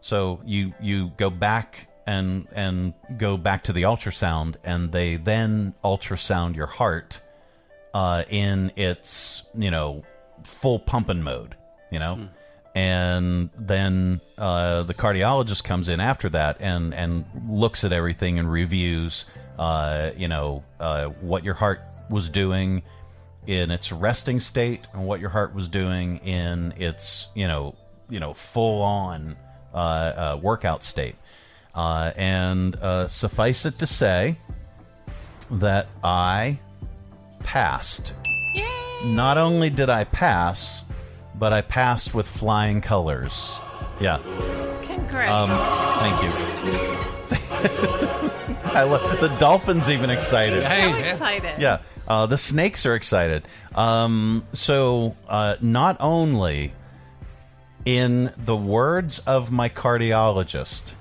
So you you go back and and go back to the ultrasound, and they then ultrasound your heart uh, in its you know full pumping mode, you know, and then uh, the cardiologist comes in after that and and looks at everything and reviews, uh, you know, uh, what your heart was doing in its resting state and what your heart was doing in its you know you know full on workout state. Uh, and uh, suffice it to say that I passed. Not only did I pass, but I passed with flying colors. Yeah. Congrats. Um, thank you. I love the dolphins even excited. so excited. Yeah, uh, the snakes are excited. Um, so, uh, not only, in the words of my cardiologist,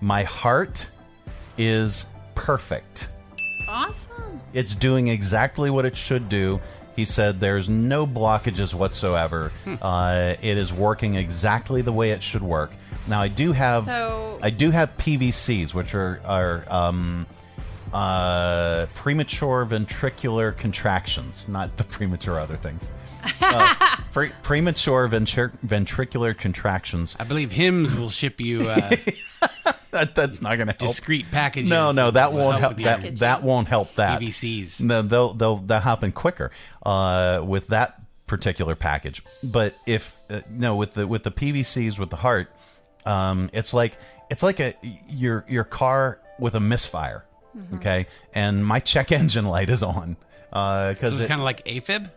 my heart is perfect. Awesome. It's doing exactly what it should do. He said there's no blockages whatsoever. uh, it is working exactly the way it should work. Now I do have So- I do have PVCs, which are are um, uh, premature ventricular contractions, not the premature other things. Uh, pre- premature ventri- ventricular contractions. I believe Hims will ship you uh, that, that's not going to help. discrete packages. No, no, that Will won't help. with That that won't help that. PVCs. No, they'll they'll that happen quicker uh, with that particular package. But if uh, no, with the with the PVCs with the heart, um, it's like it's like a your your car with a misfire. Mhm. Okay, and my check engine light is on So because it's kind of like AFib.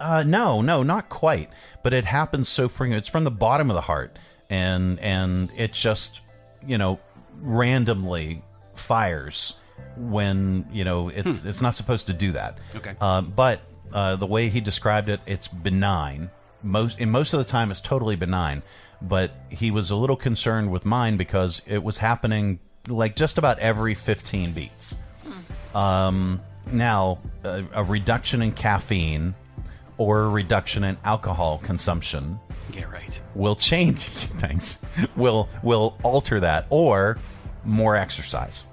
Uh, no, no, not quite. But it happens so frequently. It's from the bottom of the heart, and and it just you know randomly fires when you know it's it's not supposed to do that. Okay. Uh, but uh, the way he described it, it's benign. Most in most of the time, it's totally benign. But he was a little concerned with mine because it was happening like just about every 15 beats. Um, now, a, a reduction in caffeine or reduction in alcohol consumption Yeah, right. will change. thanks. Will will alter that or more exercise.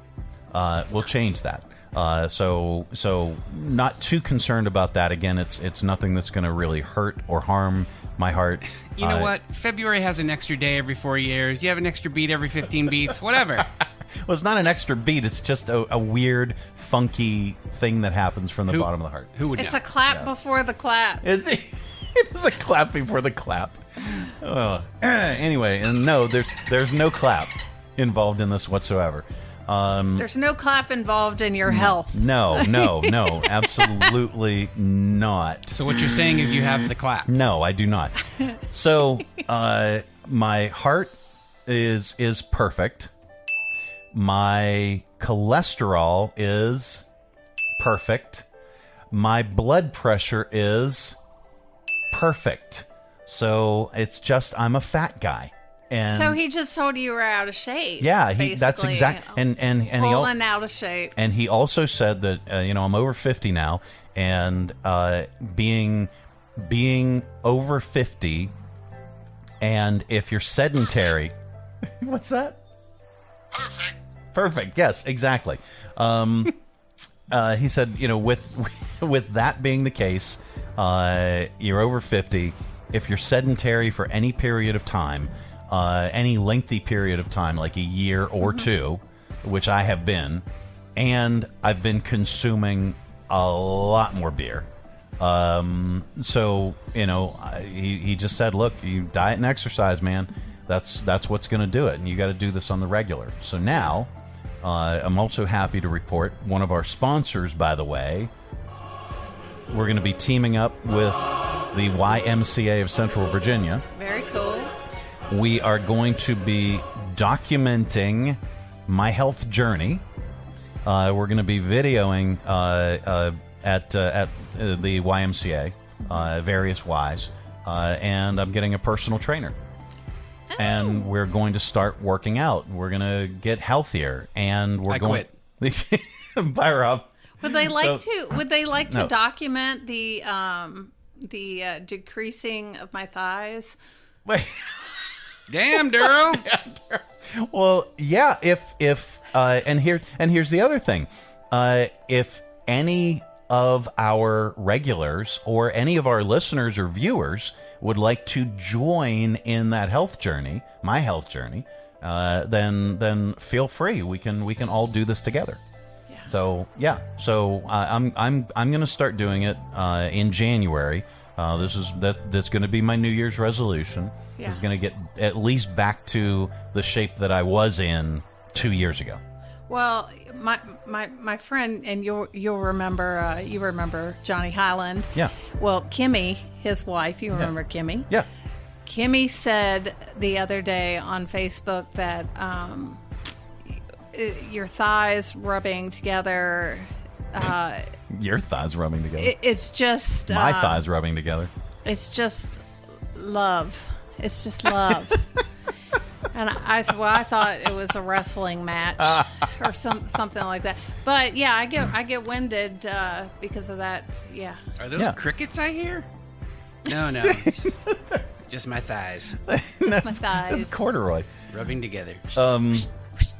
Uh, will change that. Uh, so so not too concerned about that. Again, it's it's nothing that's going to really hurt or harm my heart. You know Uh, what? February has an extra day every four years. You have an extra beat every 15 beats. Whatever. Well, it's not an extra beat. It's just a, a weird, funky thing that happens from the Who- bottom of the heart. Who would It's a clap before the clap. It's it is a clap before the clap. Oh. Eh, anyway, and no, there's there's no clap involved in this whatsoever. Um, There's no clap involved in your health. no, no, no, absolutely not. So what you're saying is you have the clap. No, I do not. So, uh, my heart is is perfect. My cholesterol is perfect. My blood pressure is perfect. So it's just I'm a fat guy, and so he just told you you were out of shape. yeah, he that's exact and and and he al- out of shape. and he also said that uh, you know I'm over 50 now, and uh, being being over 50, and if you're sedentary, what's that? Perfect. Perfect. Yes, exactly. Um, uh, he said, you know, with with that being the case, uh, you're over 50. If you're sedentary for any period of time, uh, any lengthy period of time, like a year or two, which I have been, and I've been consuming a lot more beer. Um, so you know, I, he he just said, look, you diet and exercise, man. That's that's what's going to do it, and you got to do this on the regular. So now, uh, I'm also happy to report one of our sponsors, by the way. We're going to be teaming up with the YMCA of Central Virginia Very cool. we are going to be documenting my health journey. Uh, we're going to be videoing uh, uh, at uh, at the YMCA uh, various wise, uh, and I'm getting a personal trainer. And we're going to start working out. We're going to get healthier, and we're I going. Bye, Rob. Would they like So- to? Would they like to No. document the um the uh, decreasing of my thighs? Wait. Damn, Duro. Well, yeah. If if uh, and here and here's the other thing, uh, if any of our regulars or any of our listeners or viewers would like to join in that health journey, my health journey, uh, then then feel free. We can we can all do this together. So yeah, so uh, I'm I'm I'm gonna start doing it uh, in January. Uh, this is that that's going to be my New Year's resolution. Yeah. Is going to get at least back to the shape that I was in two years ago. Well, my my my friend, and you'll you'll remember uh, you remember Johnny Highland. Yeah. Well, Kimmy, his wife, you remember Kimmy? Yeah. Kimmy said the other day on Facebook that um, your thighs rubbing together. Uh, Your thighs rubbing together. it, it's just my uh, thighs rubbing together. It's just love. It's just love. and I, I said, well, I thought it was a wrestling match or some something like that. But yeah, I get I get winded uh, because of that. Yeah. Are those Yeah. crickets I hear? No, no. Just my thighs. Just my thighs. That's corduroy. Rubbing together. Um,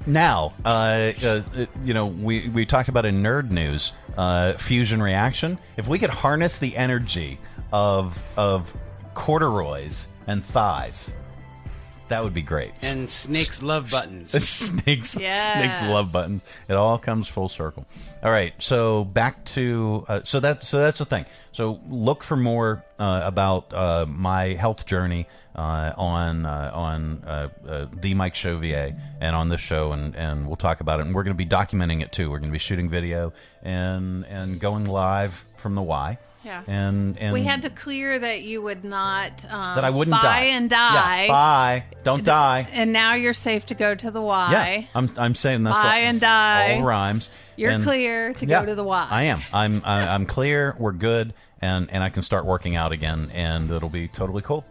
now, uh, uh, you know, we, we talked about in nerd news, uh, fusion reaction. If we could harness the energy of of corduroys and thighs, that would be great. And snakes love buttons. snakes, Yeah. snakes love buttons. It all comes full circle. All right, so back to uh, so that's so that's the thing. So look for more uh, about uh, my health journey uh, on uh, on uh, uh, the Mike Show VA and on this show, and, and we'll talk about it. And we're going to be documenting it too. We're going to be shooting video and and going live from the Y. Yeah. And and we had to clear that you would not um, that I wouldn't buy die and die. Yeah, bye. Don't die. And now you're safe to go to the Y. Yeah, I'm, I'm saying that's Buy and die. all rhymes. You're And- clear to Yeah, go to the Y. I am. I'm I, I'm clear. We're good, and and I can start working out again, and it'll be totally cool.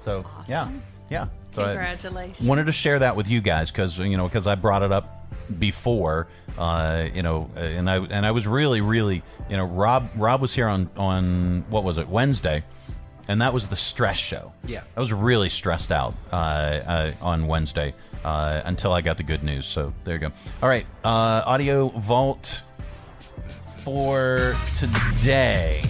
So yeah, yeah. So I Congratulations. wanted to share that with you guys because you know because I brought it up before, uh, you know, uh, and I and I was really really you know Rob Rob was here on on what was it Wednesday. And that was the stress show. Yeah. I was really stressed out uh, uh, on Wednesday uh, until I got the good news. So there you go. All right, uh, audio vault for today.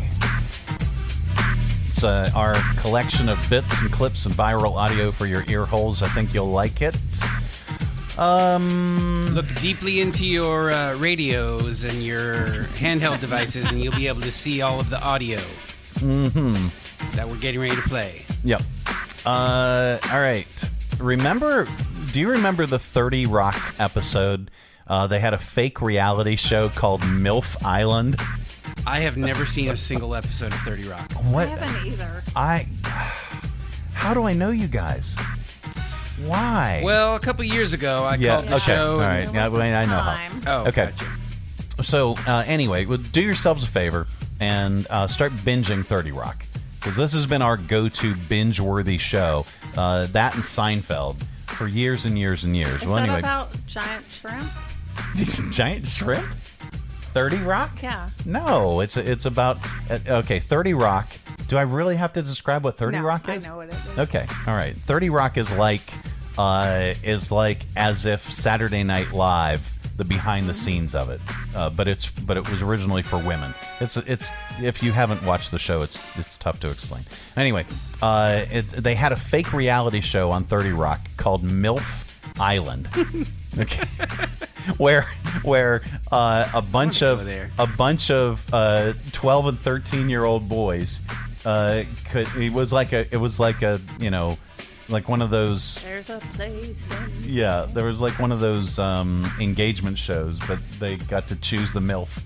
It's uh, our collection of bits and clips and viral audio for your ear holes. I think you'll like it. Um, Look deeply into your uh, radios and your handheld devices, and you'll be able to see all of the audio Mm-hmm. that we're getting ready to play. Yep. Uh, all right. Remember? Do you remember the Thirty Rock episode? Uh, they had a fake reality show called MILF Island. I have never seen a single episode of 30 Rock. What? I haven't either. I. How do I know you guys? Why? Well, a couple years ago, I yeah. called the okay. show. All right. and- Yeah, well, I know time. how. Oh, okay. So uh, anyway, well, do yourselves a favor and uh, start binging Thirty Rock because this has been our go-to binge-worthy show. Uh, that and Seinfeld for years and years and years. Is well, that anyway, about giant shrimp? giant shrimp. Thirty Rock? Yeah. No, it's it's about uh, okay. Thirty Rock. Do I really have to describe what Thirty No, Rock is? I know what it is. Okay, all right. Thirty Rock is like uh, is like as if Saturday Night Live, the behind the scenes of it, uh, but it's but it was originally for women. It's it's if you haven't watched the show, it's it's tough to explain. Anyway, uh, it, they had a fake reality show on Thirty Rock called MILF Island. okay. where where uh, a bunch of a bunch of uh, 12 and 13 year old boys uh, could it was like a it was like a you know like one of those There's a place. In... yeah there was like one of those um, engagement shows but they got to choose the milf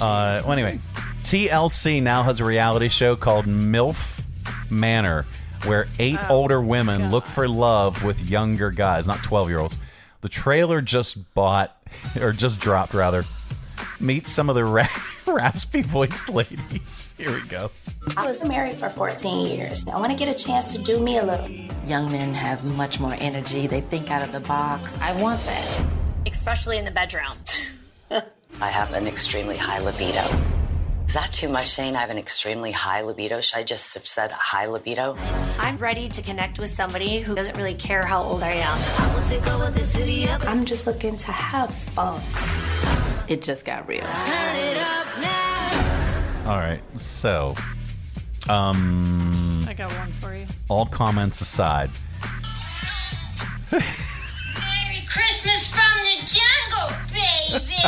uh, well anyway TLC now has a reality show called MILF Manor where eight Oh, older women look for love with younger guys not 12 year olds the trailer just bought or just dropped rather meet some of the ra- raspy voiced ladies here we go I was married for 14 years. I want to get a chance to do me a little. Young men have much more energy. They think out of the box. I want that. especially in the bedroom. I have an extremely high libido. Is that too much saying I have an extremely high libido? Should I just have said high libido? I'm ready to connect with somebody who doesn't really care how old I am. I'm just looking to have fun. It just got real. All right. So, um, I got one for you. all comments aside, Merry Christmas from the jungle, baby!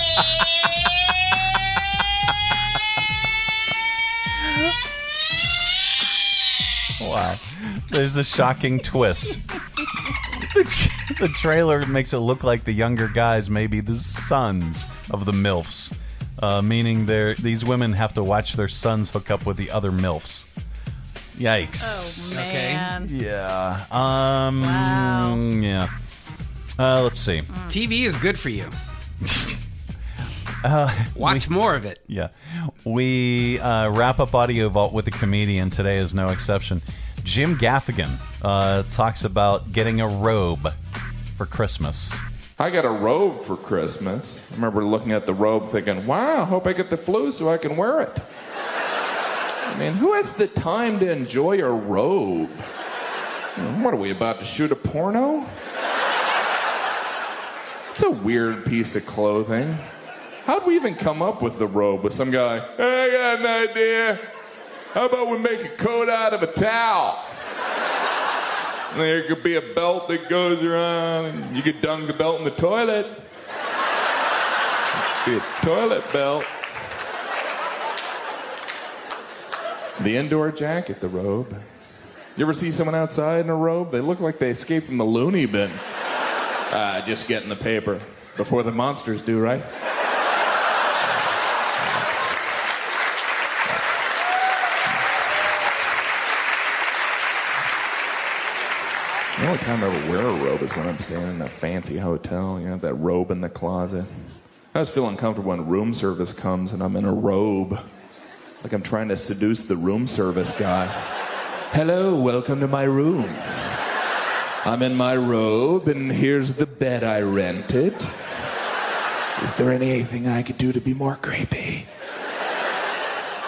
wow, there's a shocking twist. The, the trailer makes it look like the younger guys may be the sons of the milfs, uh, meaning these women have to watch their sons hook up with the other milfs. Yikes. Oh, man. Yeah. Um. Wow. Yeah. Uh, let's see. TV is good for you. Uh, Watch more of it. Yeah. We uh, wrap up Audio Vault with a comedian. Today is no exception. Jim Gaffigan uh, talks about getting a robe for Christmas. I got a robe for Christmas. I remember looking at the robe thinking, wow, I hope I get the flu so I can wear it. I mean, who has the time to enjoy a robe? What are we about to shoot a porno? It's a weird piece of clothing. How'd we even come up with the robe with some guy? I got an idea. How about we make a coat out of a towel? And there could be a belt that goes around, and you could dunk the belt in the toilet. Be a toilet belt. The indoor jacket, the robe. You ever see someone outside in a robe? They look like they escaped from the loony bin. Ah, just getting the paper before the monsters do, right? The only time I ever wear a robe is when I'm staying in a fancy hotel. You know, that robe in the closet. I always feel uncomfortable when room service comes and I'm in a robe. Like I'm trying to seduce the room service guy. Hello, welcome to my room. I'm in my robe and here's the bed I rented. Is there anything I could do to be more creepy?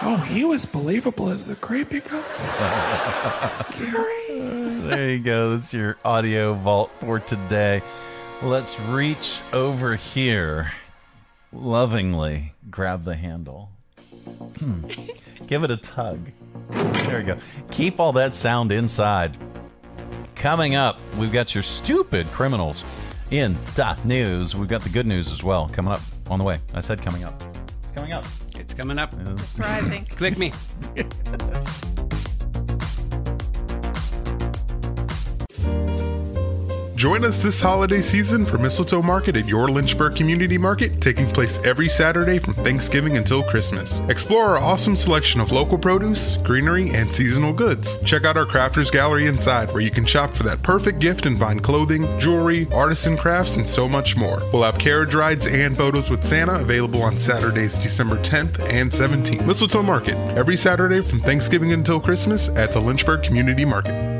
Oh, he was believable as the creepy guy. there you go. That's your audio vault for today. Let's reach over here. Lovingly grab the handle. Hmm. Give it a tug. There we go. Keep all that sound inside. Coming up, we've got your stupid criminals in dot news. We've got the good news as well coming up on the way. I said coming up. It's coming up. It's coming up. It's rising. Click me. Join us this holiday season for Mistletoe Market at your Lynchburg Community Market, taking place every Saturday from Thanksgiving until Christmas. Explore our awesome selection of local produce, greenery, and seasonal goods. Check out our crafters gallery inside, where you can shop for that perfect gift and find clothing, jewelry, artisan crafts, and so much more. We'll have carriage rides and photos with Santa available on Saturdays, December 10th and 17th. Mistletoe Market, every Saturday from Thanksgiving until Christmas at the Lynchburg Community Market.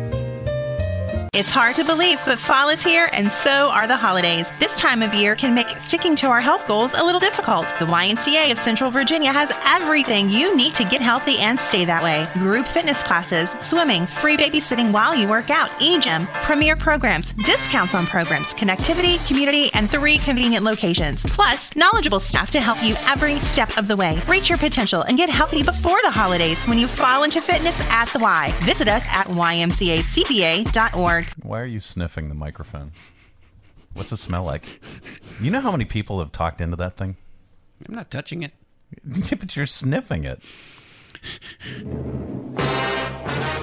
It's hard to believe, but fall is here and so are the holidays. This time of year can make sticking to our health goals a little difficult. The YMCA of Central Virginia has everything you need to get healthy and stay that way. Group fitness classes, swimming, free babysitting while you work out, e-gym, premier programs, discounts on programs, connectivity, community, and three convenient locations. Plus, knowledgeable staff to help you every step of the way. Reach your potential and get healthy before the holidays when you fall into fitness at the Y. Visit us at ymcacva.org. Why are you sniffing the microphone? What's it smell like? You know how many people have talked into that thing? I'm not touching it. Yeah, but you're sniffing it.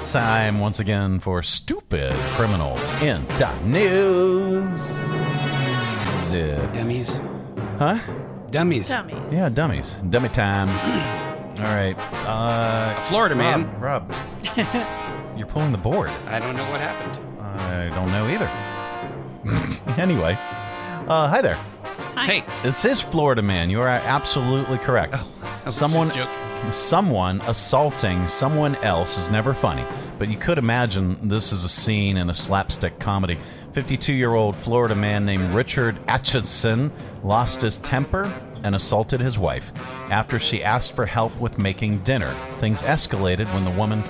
Time once again for stupid criminals in dot news. Dummies. Huh? Dummies. Dummies. Yeah, dummies. Dummy time. All right. Uh, Florida man. Rob, Rob, you're pulling the board. I don't know what happened. I don't know either. anyway, uh, hi there. Hey. This is Florida Man. You are absolutely correct. was Someone someone assaulting someone else is never funny, but you could imagine this is a scene in a slapstick comedy. 52 year old Florida man named Richard Atchison lost his temper and assaulted his wife after she asked for help with making dinner. Things escalated when the woman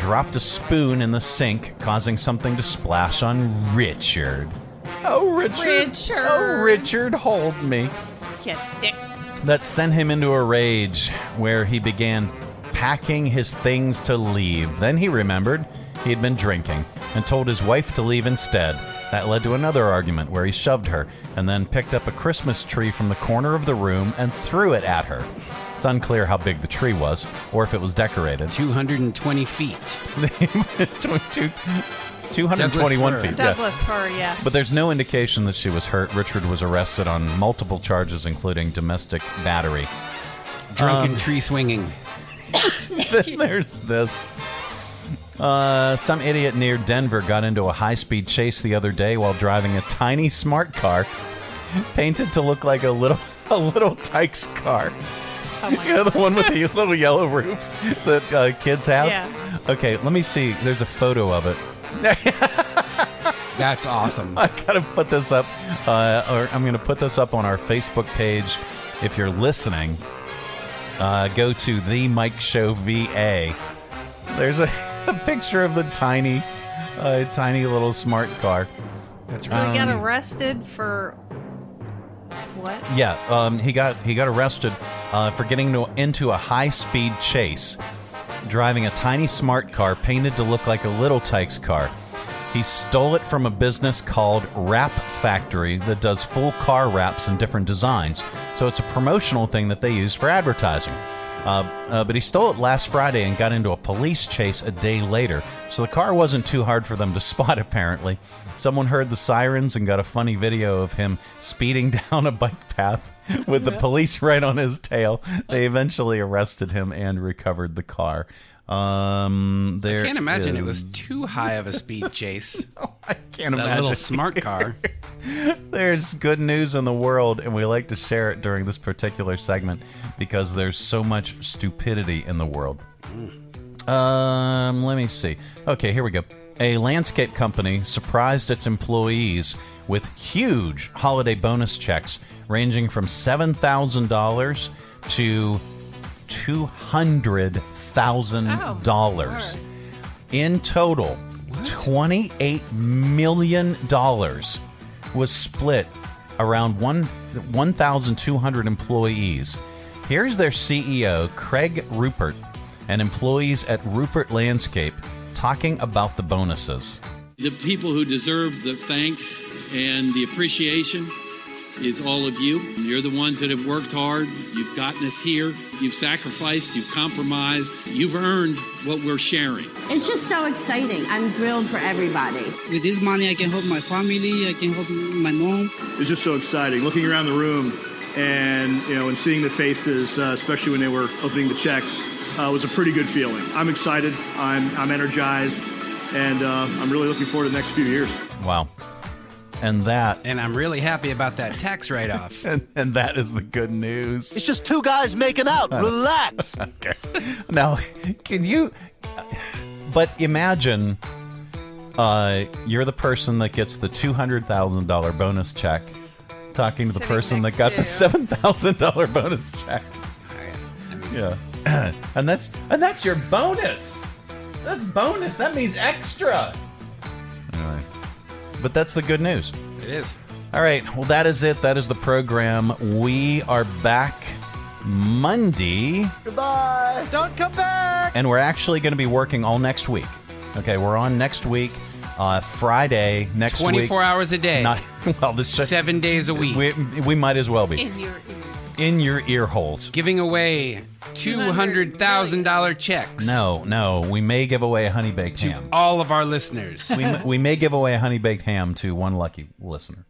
dropped a spoon in the sink, causing something to splash on Richard. Oh, Richard. Oh, Richard. Oh, Richard, hold me. Yes, dick. That sent him into a rage where he began packing his things to leave. Then he remembered he had been drinking and told his wife to leave instead. That led to another argument where he shoved her and then picked up a Christmas tree from the corner of the room and threw it at her. It's unclear how big the tree was or if it was decorated. 220 feet. 221 Douglas feet. yeah. Douglas fir, yeah. But there's no indication that she was hurt. Richard was arrested on multiple charges, including domestic battery. Drunken Um, tree swinging. then there's this. Uh, some idiot near Denver got into a high speed chase the other day while driving a tiny smart car painted to look like a little a little Tikes car. You know the one with the little yellow roof that uh, kids have. Yeah. Okay, let me see. There's a photo of it. That's awesome. I gotta put this up, uh, or I'm gonna put this up on our Facebook page. If you're listening, uh, go to the Mike Show VA. There's a, a picture of the tiny, uh, tiny little smart car. That's right. So he got arrested for what? Yeah, um, he got he got arrested uh, for getting to, into a high speed chase, driving a tiny smart car painted to look like a little Tikes car. He stole it from a business called Wrap Factory that does full car wraps in different designs. So it's a promotional thing that they use for advertising. Uh, uh, but he stole it last Friday and got into a police chase a day later. So the car wasn't too hard for them to spot, apparently. Someone heard the sirens and got a funny video of him speeding down a bike path with the police right on his tail. They eventually arrested him and recovered the car. Um, there I can't imagine it was too high of a speed chase. I can't that imagine. little smart car. There's good news in the world, and we like to share it during this particular segment because there's so much stupidity in the world. Um, let me see. Okay, here we go. A landscape company surprised its employees with huge holiday bonus checks ranging from $7,000 to $200,000. In total, $28 million was split around one 1,200 employees. Here's their CEO, Craig Ruppert, and employees at Ruppert Landscape talking about the bonuses. The people who deserve the thanks and the appreciation is all of you. You're the ones that have worked hard. You've gotten us here. You've sacrificed. You've compromised. You've earned what we're sharing. It's just so exciting. I'm thrilled for everybody. With this money, I can help my family. I can help my mom. It's just so exciting looking around the room and you know and seeing the faces, uh, especially when they were opening the checks, uh, was a pretty good feeling. I'm excited. I'm I'm energized, and uh, I'm really looking forward to the next few years. Wow. And that And I'm really happy about that tax write off. and, and that is the good news. It's just two guys making out. Relax. okay. Now, can you but imagine uh, you're the person that gets the $200,000 bonus check talking to the Sitting person that next got the $7,000 bonus check. Yeah. and that's and that's your bonus. That's bonus. That means extra. Anyway. But that's the good news. It is. All right. Well, that is it. That is the program. We are back Monday, Goodbye. Don't come back. and we're actually going to be working all next week. Okay, we're on next week, uh, Friday next week. 24 hours a day. Not well. This Seven days a week. We, we might as well be In your in your ear holes. Giving away $200,000 checks. No, no. We may give away a honey baked ham. All of our listeners. we, we may give away a honey baked ham to one lucky listener.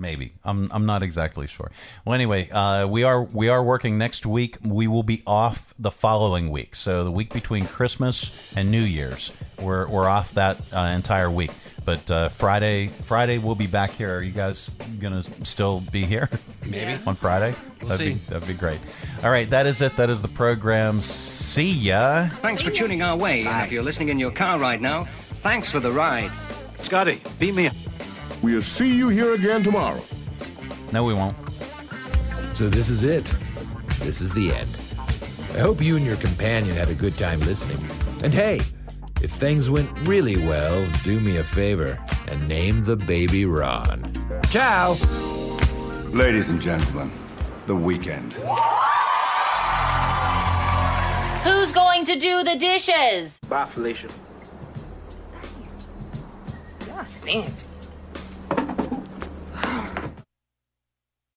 Maybe I'm I'm not exactly sure. Well, anyway, uh, we are we are working next week. We will be off the following week, so the week between Christmas and New Year's, we're we're off that uh, entire week. But uh, Friday Friday we'll be back here. Are you guys gonna still be here? Maybe. on Friday. We'll that'd see. Be, that'd be great. All right, that is it. That is the program. See ya. Thanks for tuning our way. And if you're listening in your car right now, thanks for the ride. Scotty, beat me. We'll see you here again tomorrow. No, we won't. So this is it. This is the end. I hope you and your companion had a good time listening. And hey, if things went really well, do me a favor and name the baby Ron. Ciao! Ladies and gentlemen, the weekend. Who's going to do the dishes? Bye, Felicia. Y'all fancy.